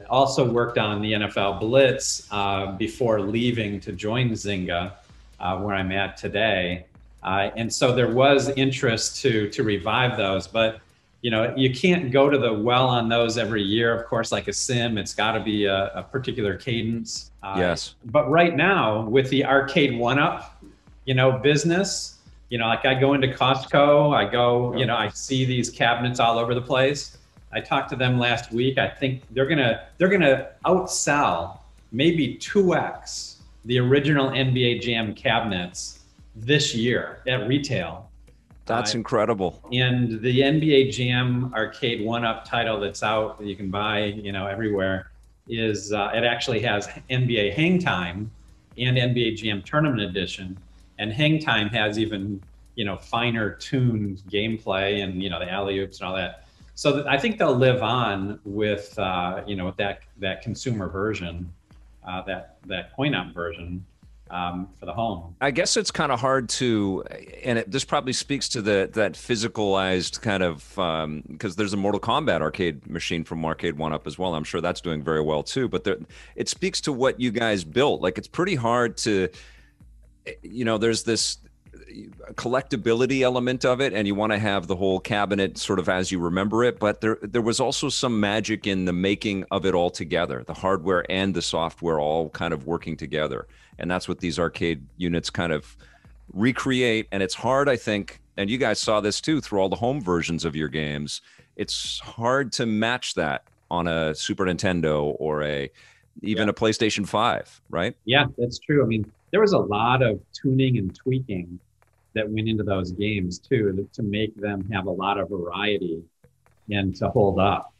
I also worked on the NFL Blitz uh, before leaving to join Zynga, uh, where I'm at today. Uh, and so there was interest to to revive those, but you know you can't go to the well on those every year. Of course, like a sim, it's got to be a, a particular cadence. Uh, Yes. But right now, with the arcade one up, you know, business, you know, like I go into Costco, I go, you know, I see these cabinets all over the place. I talked to them last week. I think they're gonna they're gonna outsell maybe two x the original NBA Jam cabinets this year at retail. That's Uh, incredible. and the NBA Jam Arcade One Up title that's out that you can buy, you know, everywhere is uh, it actually has NBA Hang Time and NBA Jam Tournament Edition, and Hang Time has even you know finer tuned gameplay and you know the alley oops and all that. So th- I think they'll live on with uh, you know with that that consumer version, uh, that that coin op version. Um, for the home. I guess it's kind of hard to, and it, this probably speaks to the that physicalized kind of because um, there's a Mortal Kombat arcade machine from Arcade One Up as well. I'm sure that's doing very well too. But there, it speaks to what you guys built. Like it's pretty hard to, you know, there's this collectability element of it and you want to have the whole cabinet sort of as you remember it but there there was also some magic in the making of it all together the hardware and the software all kind of working together. And that's what these arcade units kind of recreate and it's hard i think and you guys saw this too through all the home versions of your games it's hard to match that on a super nintendo or a even yeah. a playstation 5 right? Yeah that's true. I mean there was a lot of tuning and tweaking that went into those games too to, make them have a lot of variety and to hold up.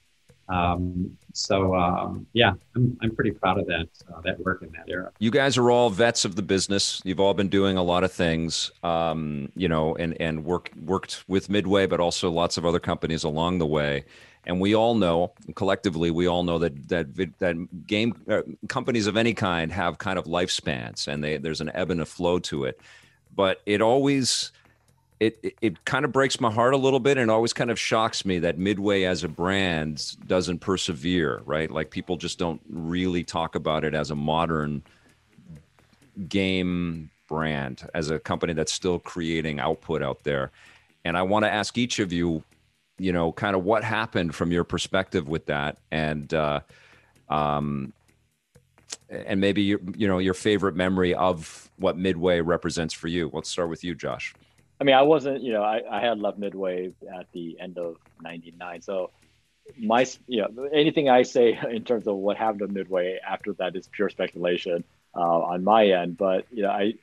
Um, so um, yeah, I'm, I'm pretty proud of that uh, that work in that era. You guys are all vets of the business. You've all been doing a lot of things, um, you know, and and work worked with Midway, but also lots of other companies along the way. And we all know, collectively, we all know that that that game uh, companies of any kind have kind of lifespans, and they, there's an ebb and a flow to it but it always it, it, it kind of breaks my heart a little bit and always kind of shocks me that Midway as a brand doesn't persevere, right? Like people just don't really talk about it as a modern game brand, as a company that's still creating output out there. And I want to ask each of you, you know, kind of what happened from your perspective with that, and uh, um, and maybe your, you know your favorite memory of what Midway represents for you. Let's start with you, Josh. I mean, I wasn't, you know, I, I had left Midway at the end of '99, so my, you know, anything I say in terms of what happened to Midway after that is pure speculation uh, on my end. But you know, I,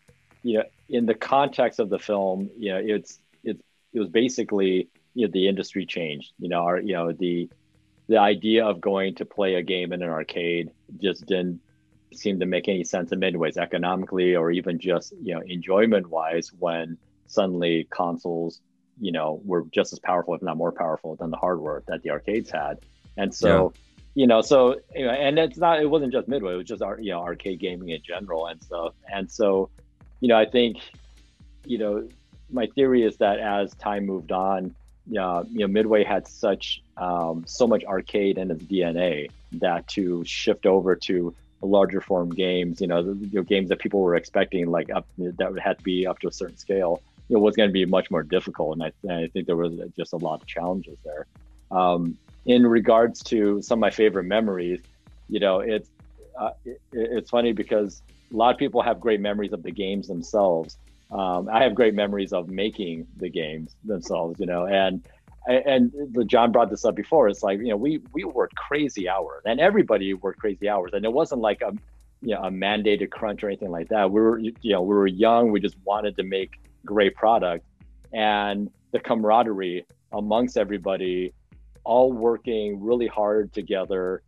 you know, in the context of the film, you know, it's it's it was basically you know the industry changed. You know, our you know the the idea of going to play a game in an arcade just didn't seem to make any sense in many ways, economically or even just you know enjoyment wise. When suddenly consoles, you know, were just as powerful, if not more powerful, than the hardware that the arcades had, and so. Yeah. You know, so you know, and it's not. It wasn't just Midway. It was just our, you know, arcade gaming in general, and so and so, you know, I think, you know, my theory is that as time moved on, uh, you know, Midway had such um, so much arcade in its DNA that to shift over to larger form games, you know, the, you know, games that people were expecting, like up that would have to be up to a certain scale, you know, was going to be much more difficult. And I, and I, think there was just a lot of challenges there. Um, in regards to some of my favorite memories, you know, it's uh, it, it's funny because a lot of people have great memories of the games themselves. Um, I have great memories of making the games themselves, you know, and and John brought this up before. It's like you know we we worked crazy hours, and everybody worked crazy hours, and it wasn't like a you know a mandated crunch or anything like that. We were you know we were young. We just wanted to make great product, and the camaraderie amongst everybody, all working really hard together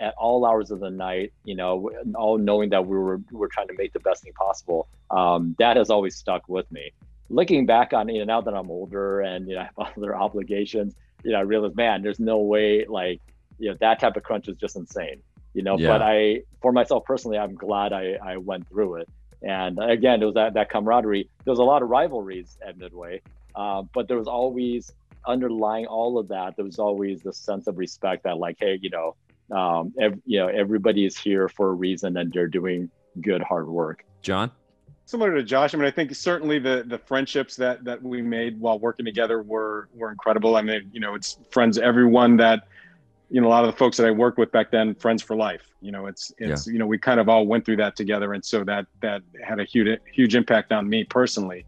at all hours of the night. You know, all knowing that we were we were trying to make the best thing possible. Um, that has always stuck with me looking back on you know now that I'm older and you know I have other obligations, you know I realize man, there's no way like you know that type of crunch is just insane. You know, yeah. but I for myself personally, I'm glad I I went through it. And again, there was that that camaraderie. There was a lot of rivalries at Midway, uh, but there was always underlying all of that. There was always the sense of respect that like, hey, you know, um, ev- you know, everybody is here for a reason and they're doing good hard work. John similar to Josh. I mean, I think certainly the the friendships that that we made while working together were were incredible. I mean, you know, it's friends. Everyone that you know, a lot of the folks that I worked with back then, friends for life. You know, it's it's yeah. you know, we kind of all went through that together, and so that that had a huge huge impact on me personally.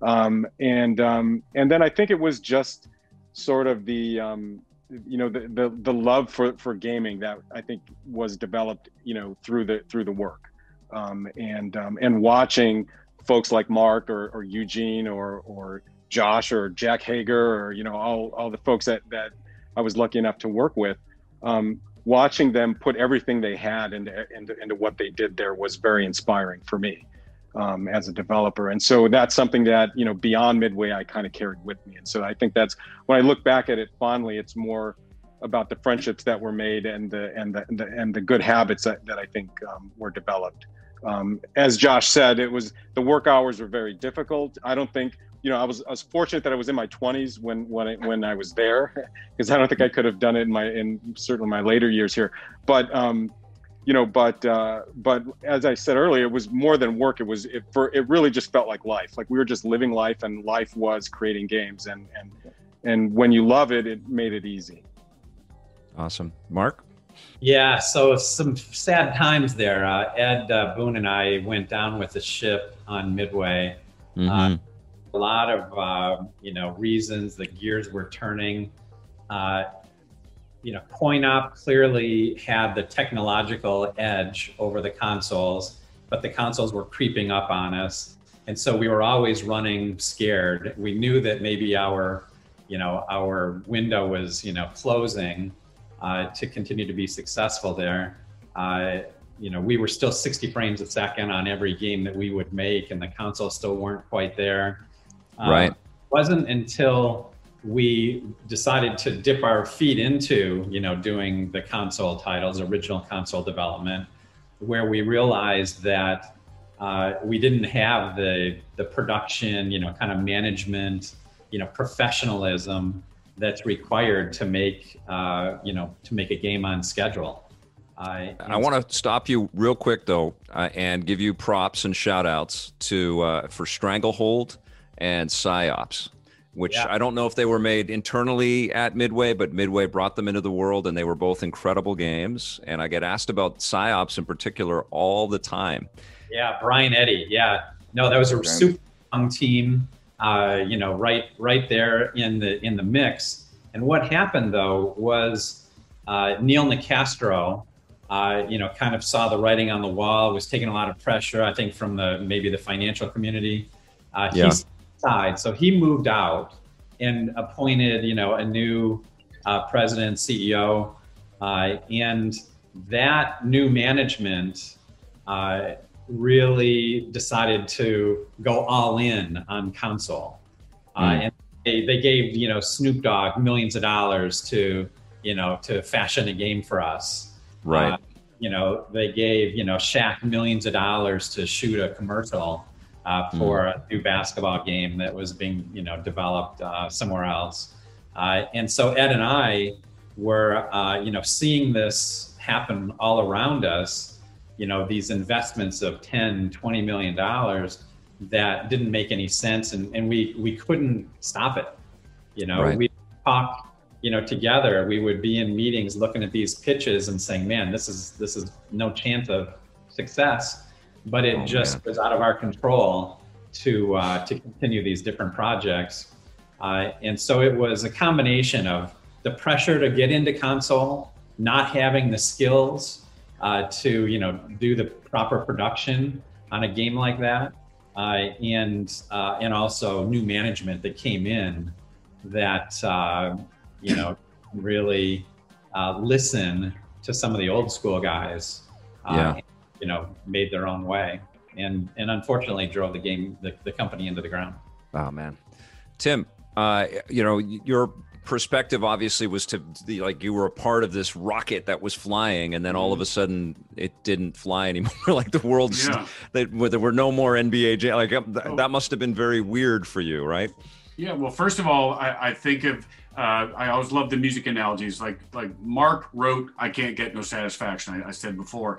Um, and um, and then I think it was just sort of the um, you know the, the the love for for gaming that I think was developed you know through the through the work um, and um, and watching folks like Mark or, or Eugene or or Josh or Jack Hager or you know all all the folks that that I was lucky enough to work with, um, watching them put everything they had into, into into what they did there was very inspiring for me um, as a developer. And so that's something that you know beyond Midway I kind of carried with me. And so I think that's when I look back at it fondly, it's more about the friendships that were made and the and the and the, and the good habits that, that I think um, were developed um, as Josh said, it was the work hours were very difficult. I don't think you know I was I was fortunate that I was in my 20s when when I, when I was there because I don't think I could have done it in my in certainly my later years here. But um, you know, but uh, but as I said earlier, it was more than work. It was it for it really just felt like life. Like we were just living life, and life was creating games. And and and when you love it, it made it easy. Awesome, Mark. Yeah, so some sad times there. Uh, Ed uh, Boon and I went down with the ship on Midway. Mm-hmm. Uh, a lot of uh, you know reasons the gears were turning. Uh, you know, Coin Op clearly had the technological edge over the consoles, but the consoles were creeping up on us, and so we were always running scared. We knew that maybe our, you know, our window was you know closing uh, to continue to be successful there. Uh, you know, we were still 60 frames a second on every game that we would make, and the consoles still weren't quite there. Uh, Right. It wasn't until we decided to dip our feet into, you know, doing the console titles, original console development, where we realized that uh, we didn't have the the production, you know, kind of management, you know, professionalism that's required to make, uh, you know, to make a game on schedule. Uh, I want to stop you real quick though, uh, and give you props and shout outs to uh, for Stranglehold and Psi-Ops, which Yeah. I don't know if they were made internally at Midway, but Midway brought them into the world, and they were both incredible games. And I get asked about Psi-Ops in particular all the time. Yeah, Brian Eddy. Yeah, no, that was a super young team. Uh, you know, right, right there in the in the mix. And what happened though was uh, Neil Nicastro, uh, you know, kind of saw the writing on the wall. Was taking a lot of pressure, I think, from the maybe the financial community. Uh, Yeah. He died, so he moved out and appointed, you know, a new uh, president, CEO, uh, and that new management uh, really decided to go all in on console. Uh, Mm. and they, they gave, you know, Snoop Dogg millions of dollars to, you know, to fashion a game for us. Right. Uh, you know, they gave, you know, Shaq millions of dollars to shoot a commercial uh, for a new basketball game that was being, you know, developed uh, somewhere else. Uh, and so Ed and I were, uh, you know, seeing this happen all around us, you know, these investments of 10, 20 million dollars that didn't make any sense. And, and we, we couldn't stop it. You know, Right. we talk, you know, together, we would be in meetings looking at these pitches and saying, man, this is, this is no chance of success, but it Oh, just man. was out of our control to, uh, to continue these different projects. Uh, and so it was a combination of the pressure to get into console, not having the skills uh, to you know do the proper production on a game like that, uh, and uh, and also new management that came in that uh, you know really uh, listen to some of the old school guys. Uh, Yeah. and, you know, made their own way, and and unfortunately drove the game the, the company into the ground. Oh man, Tim, uh, you know your perspective obviously was to the like you were a part of this rocket that was flying, and then all of a sudden it didn't fly anymore. like the world's Yeah. that where there were no more NBA. Like um, th- that must have been very weird for you, right? Yeah, well, first of all, I, I think of uh, I always love the music analogies. Like like Mark wrote "I Can't Get No Satisfaction." I, I said before.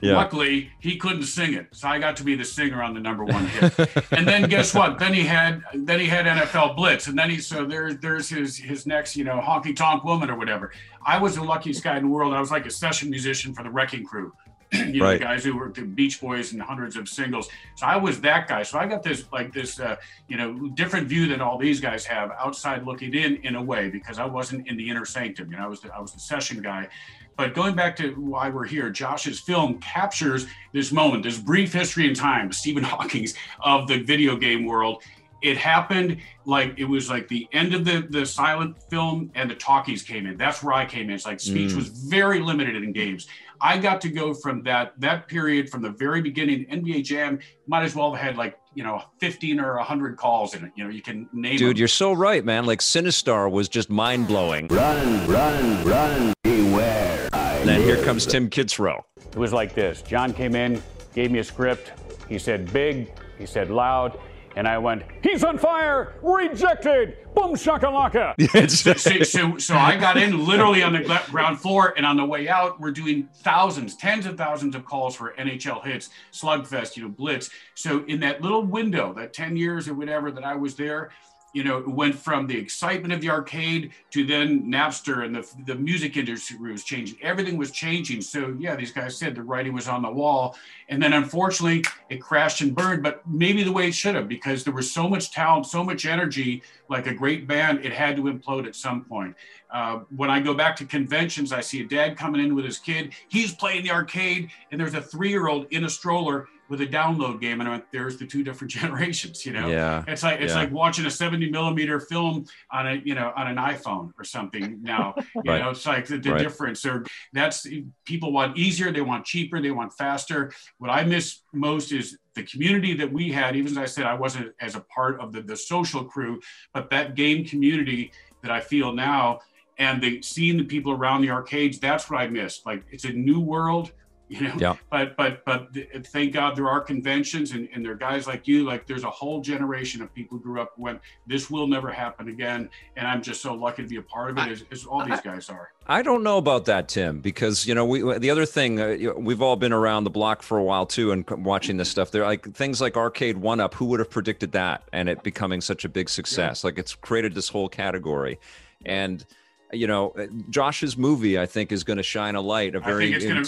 Yeah. Luckily, he couldn't sing it, so I got to be the singer on the number one hit. and then guess what? Then he had then he had NFL Blitz, and then he so there's there's his his next you know honky tonk woman or whatever. I was the luckiest guy in the world. I was like a session musician for the Wrecking Crew. You know, Right. guys who were the Beach Boys and hundreds of singles. So I was that guy. So I got this like this, uh, you know, different view than all these guys have outside looking in, in a way, because I wasn't in the inner sanctum. You know, I was the, I was the session guy. But going back to why we're here, Josh's film captures this moment, this brief history in time, Stephen Hawking's of the video game world. It happened like it was like the end of the the silent film and the talkies came in. That's where I came in. It's like speech Mm. was very limited in games. I got to go from that that period from the very beginning. NBA Jam might as well have had like you know 15 or 100 calls in it. You know, you can name Dude, them. you're so right, man. Like Sinistar was just mind blowing. Run, run, run, beware. I And then here comes Tim Kitzrow. It was like this John came in, gave me a script. He said big, he said loud, and I went, he's on fire, rejected, boom shakalaka. so, so, so, so I got in literally on the ground floor, and on the way out, we're doing thousands, tens of thousands of calls for NHL Hitz, Slugfest, you know, Blitz. So in that little window, that 10 years or whatever that I was there, you know, it went from the excitement of the arcade to then Napster and the, the music industry was changing. Everything was changing. So, yeah, these guys said the writing was on the wall. And then unfortunately, it crashed and burned, but maybe the way it should have because there was so much talent, so much energy, like a great band, it had to implode at some point. Uh, when I go back to conventions, I see a dad coming in with his kid. He's playing the arcade, and there's a three year old in a stroller with a download game and I went, there's the two different generations, you know? Yeah. It's like it's yeah. like watching a 70 millimeter film on a you know on an iPhone or something now. You Right. know, it's like the, the Right. difference. Or that's people want easier, they want cheaper, they want faster. What I miss most is the community that we had, even as I said, I wasn't as a part of the, the social crew, but that game community that I feel now and the seeing the people around the arcades, that's what I miss. Like it's a new world, you know. Yeah. But but but th- thank God there are conventions and, and there are guys like you. Like there's a whole generation of people who grew up when this will never happen again. And I'm just so lucky to be a part of it, as, as all these guys are. I don't know about that, Tim, because you know we the other thing uh, we've all been around the block for a while too, and watching this stuff. They're like things like Arcade One Up. Who would have predicted that and it becoming such a big success? Like it's created this whole category, and you know uh, Josh's movie I think is going to shine a light. A very gonna-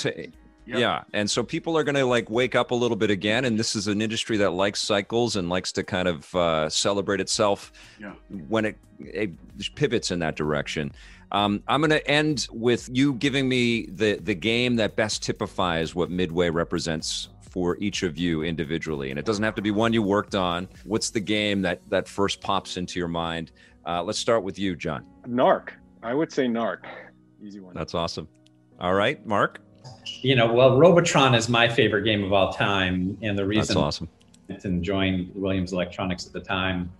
Yep. yeah, and so people are going to like wake up a little bit again, and this is an industry that likes cycles and likes to kind of uh, celebrate itself Yeah. when it, it pivots in that direction. Um, I'm going to end with you giving me the the game that best typifies what Midway represents for each of you individually, and it doesn't have to be one you worked on. What's the game that that first pops into your mind? Uh, let's start with you, John. Narc. I would say Narc. Easy one. That's awesome. All right, Mark. You know, well, Robotron is my favorite game of all time, and the That's reason awesome. and joined Williams Electronics at the time.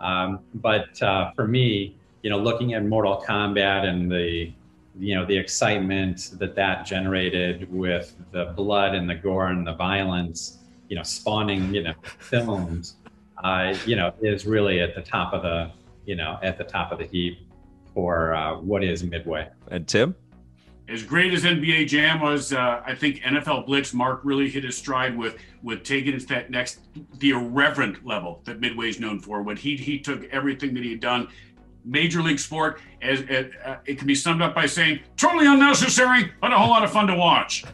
Um, but uh, for me, you know, looking at Mortal Kombat and the, you know, the excitement that that generated with the blood and the gore and the violence, you know, spawning, you know, films, uh, you know, is really at the top of the, you know, at the top of the heap for uh, what is Midway. And Tim. As great as NBA Jam was, uh, I think NFL Blitz Mark really hit his stride with with taking it to that next the irreverent level that Midway's known for. When he he took everything that he had done, major league sport, as it, uh, it can be summed up by saying totally unnecessary, but a whole lot of fun to watch.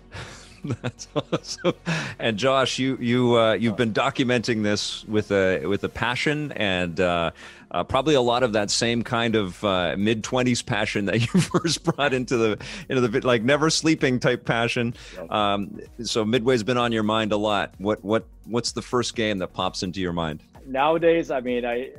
That's awesome. And Josh, you you uh, you've been documenting this with a with a passion and uh, uh, probably a lot of that same kind of uh, mid twenties passion that you first brought into the into the like never sleeping type passion. Um, so Midway's been on your mind a lot. What what what's the first game that pops into your mind? nowadays, I mean, I,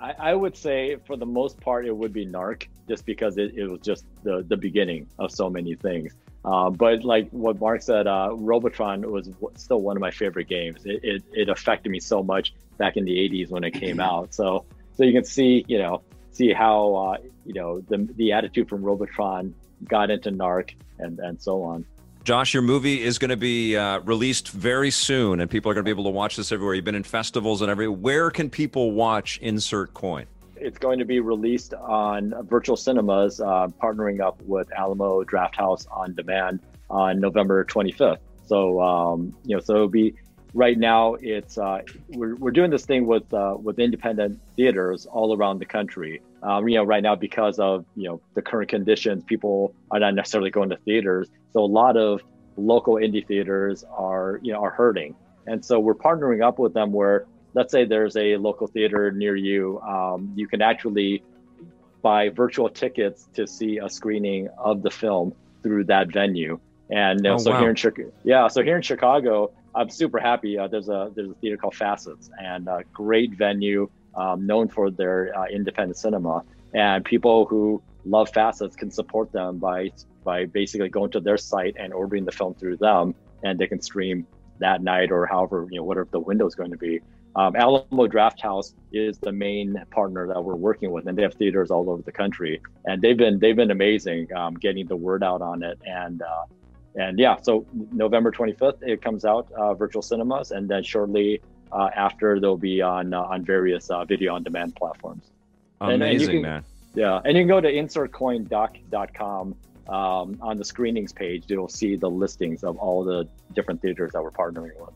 I I would say for the most part it would be Narc, just because it, it was just the the beginning of so many things. Uh, but like what Mark said, uh, Robotron was w- still one of my favorite games. It, it it affected me so much back in the '80s when it came out. So so you can see you know see how uh, you know the the attitude from Robotron got into Narc and and so on. Josh, your movie is going to be uh, released very soon, and people are going to be able to watch this everywhere. You've been in festivals and everywhere. Where can people watch Insert Coin? It's going to be released on virtual cinemas, uh, partnering up with Alamo Drafthouse on Demand on November 25th. So, um, you know, so it'll be right now. It's uh, we're, we're doing this thing with uh, with independent theaters all around the country. Um, you know, right now because of you know the current conditions, people are not necessarily going to theaters. So a lot of local indie theaters are you know are hurting, and so we're partnering up with them where let's say there's a local theater near you, um, you can actually buy virtual tickets to see a screening of the film through that venue. And uh, Oh, so wow. here in Chicago, yeah, so here in Chicago, I'm super happy. Uh, there's a there's a theater called Facets, and a great venue, um, known for their uh, independent cinema. And people who love Facets can support them by by basically going to their site and ordering the film through them, and they can stream that night or however you know whatever the window is going to be. Um, Alamo Drafthouse is the main partner that we're working with, and they have theaters all over the country, and they've been they've been amazing um, getting the word out on it, and uh, and yeah, so November 25th it comes out uh, virtual cinemas, and then shortly uh, after they'll be on uh, on various uh, video on demand platforms. Amazing, and you can, man. Yeah, and you can go to insertcoindoc.com. Um, on the screenings page, you'll see the listings of all the different theaters that we're partnering with.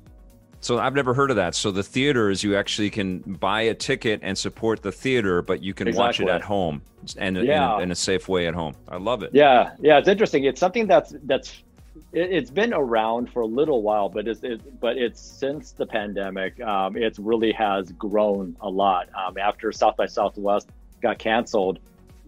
So I've never heard of that. So the theaters, you actually can buy a ticket and support the theater, but you can watch it at home and Yeah. in, a, in a safe way at home. I love it. Yeah, yeah, it's interesting. It's something that's that's it, it's been around for a little while, but it's it, but it's since the pandemic, um, it really has grown a lot. Um, after South by Southwest got canceled,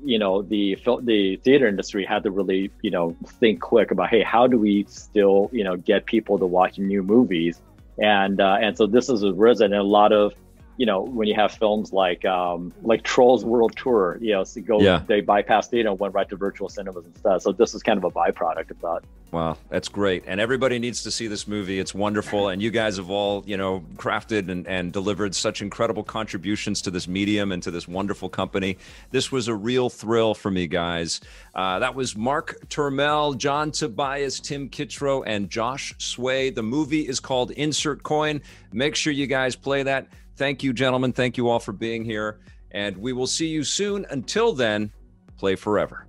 you know, the the theater industry had to really you know think quick about hey, how do we still you know get people to watch new movies, and uh, and so this is arisen and a lot of you know, when you have films like um, like Trolls World Tour, you know, so go Yeah. they bypassed theater and went right to virtual cinemas instead. So this is kind of a byproduct of that. Wow, that's great. And everybody needs to see this movie. It's wonderful. And you guys have all, you know, crafted and, and delivered such incredible contributions to this medium and to this wonderful company. This was a real thrill for me, guys. Uh, that was Mark Turmel, John Tobias, Tim Kitzrow, and Josh Tsui. The movie is called Insert Coin. Make sure you guys play that. Thank you, gentlemen. Thank you all for being here. And we will see you soon. Until then, play forever.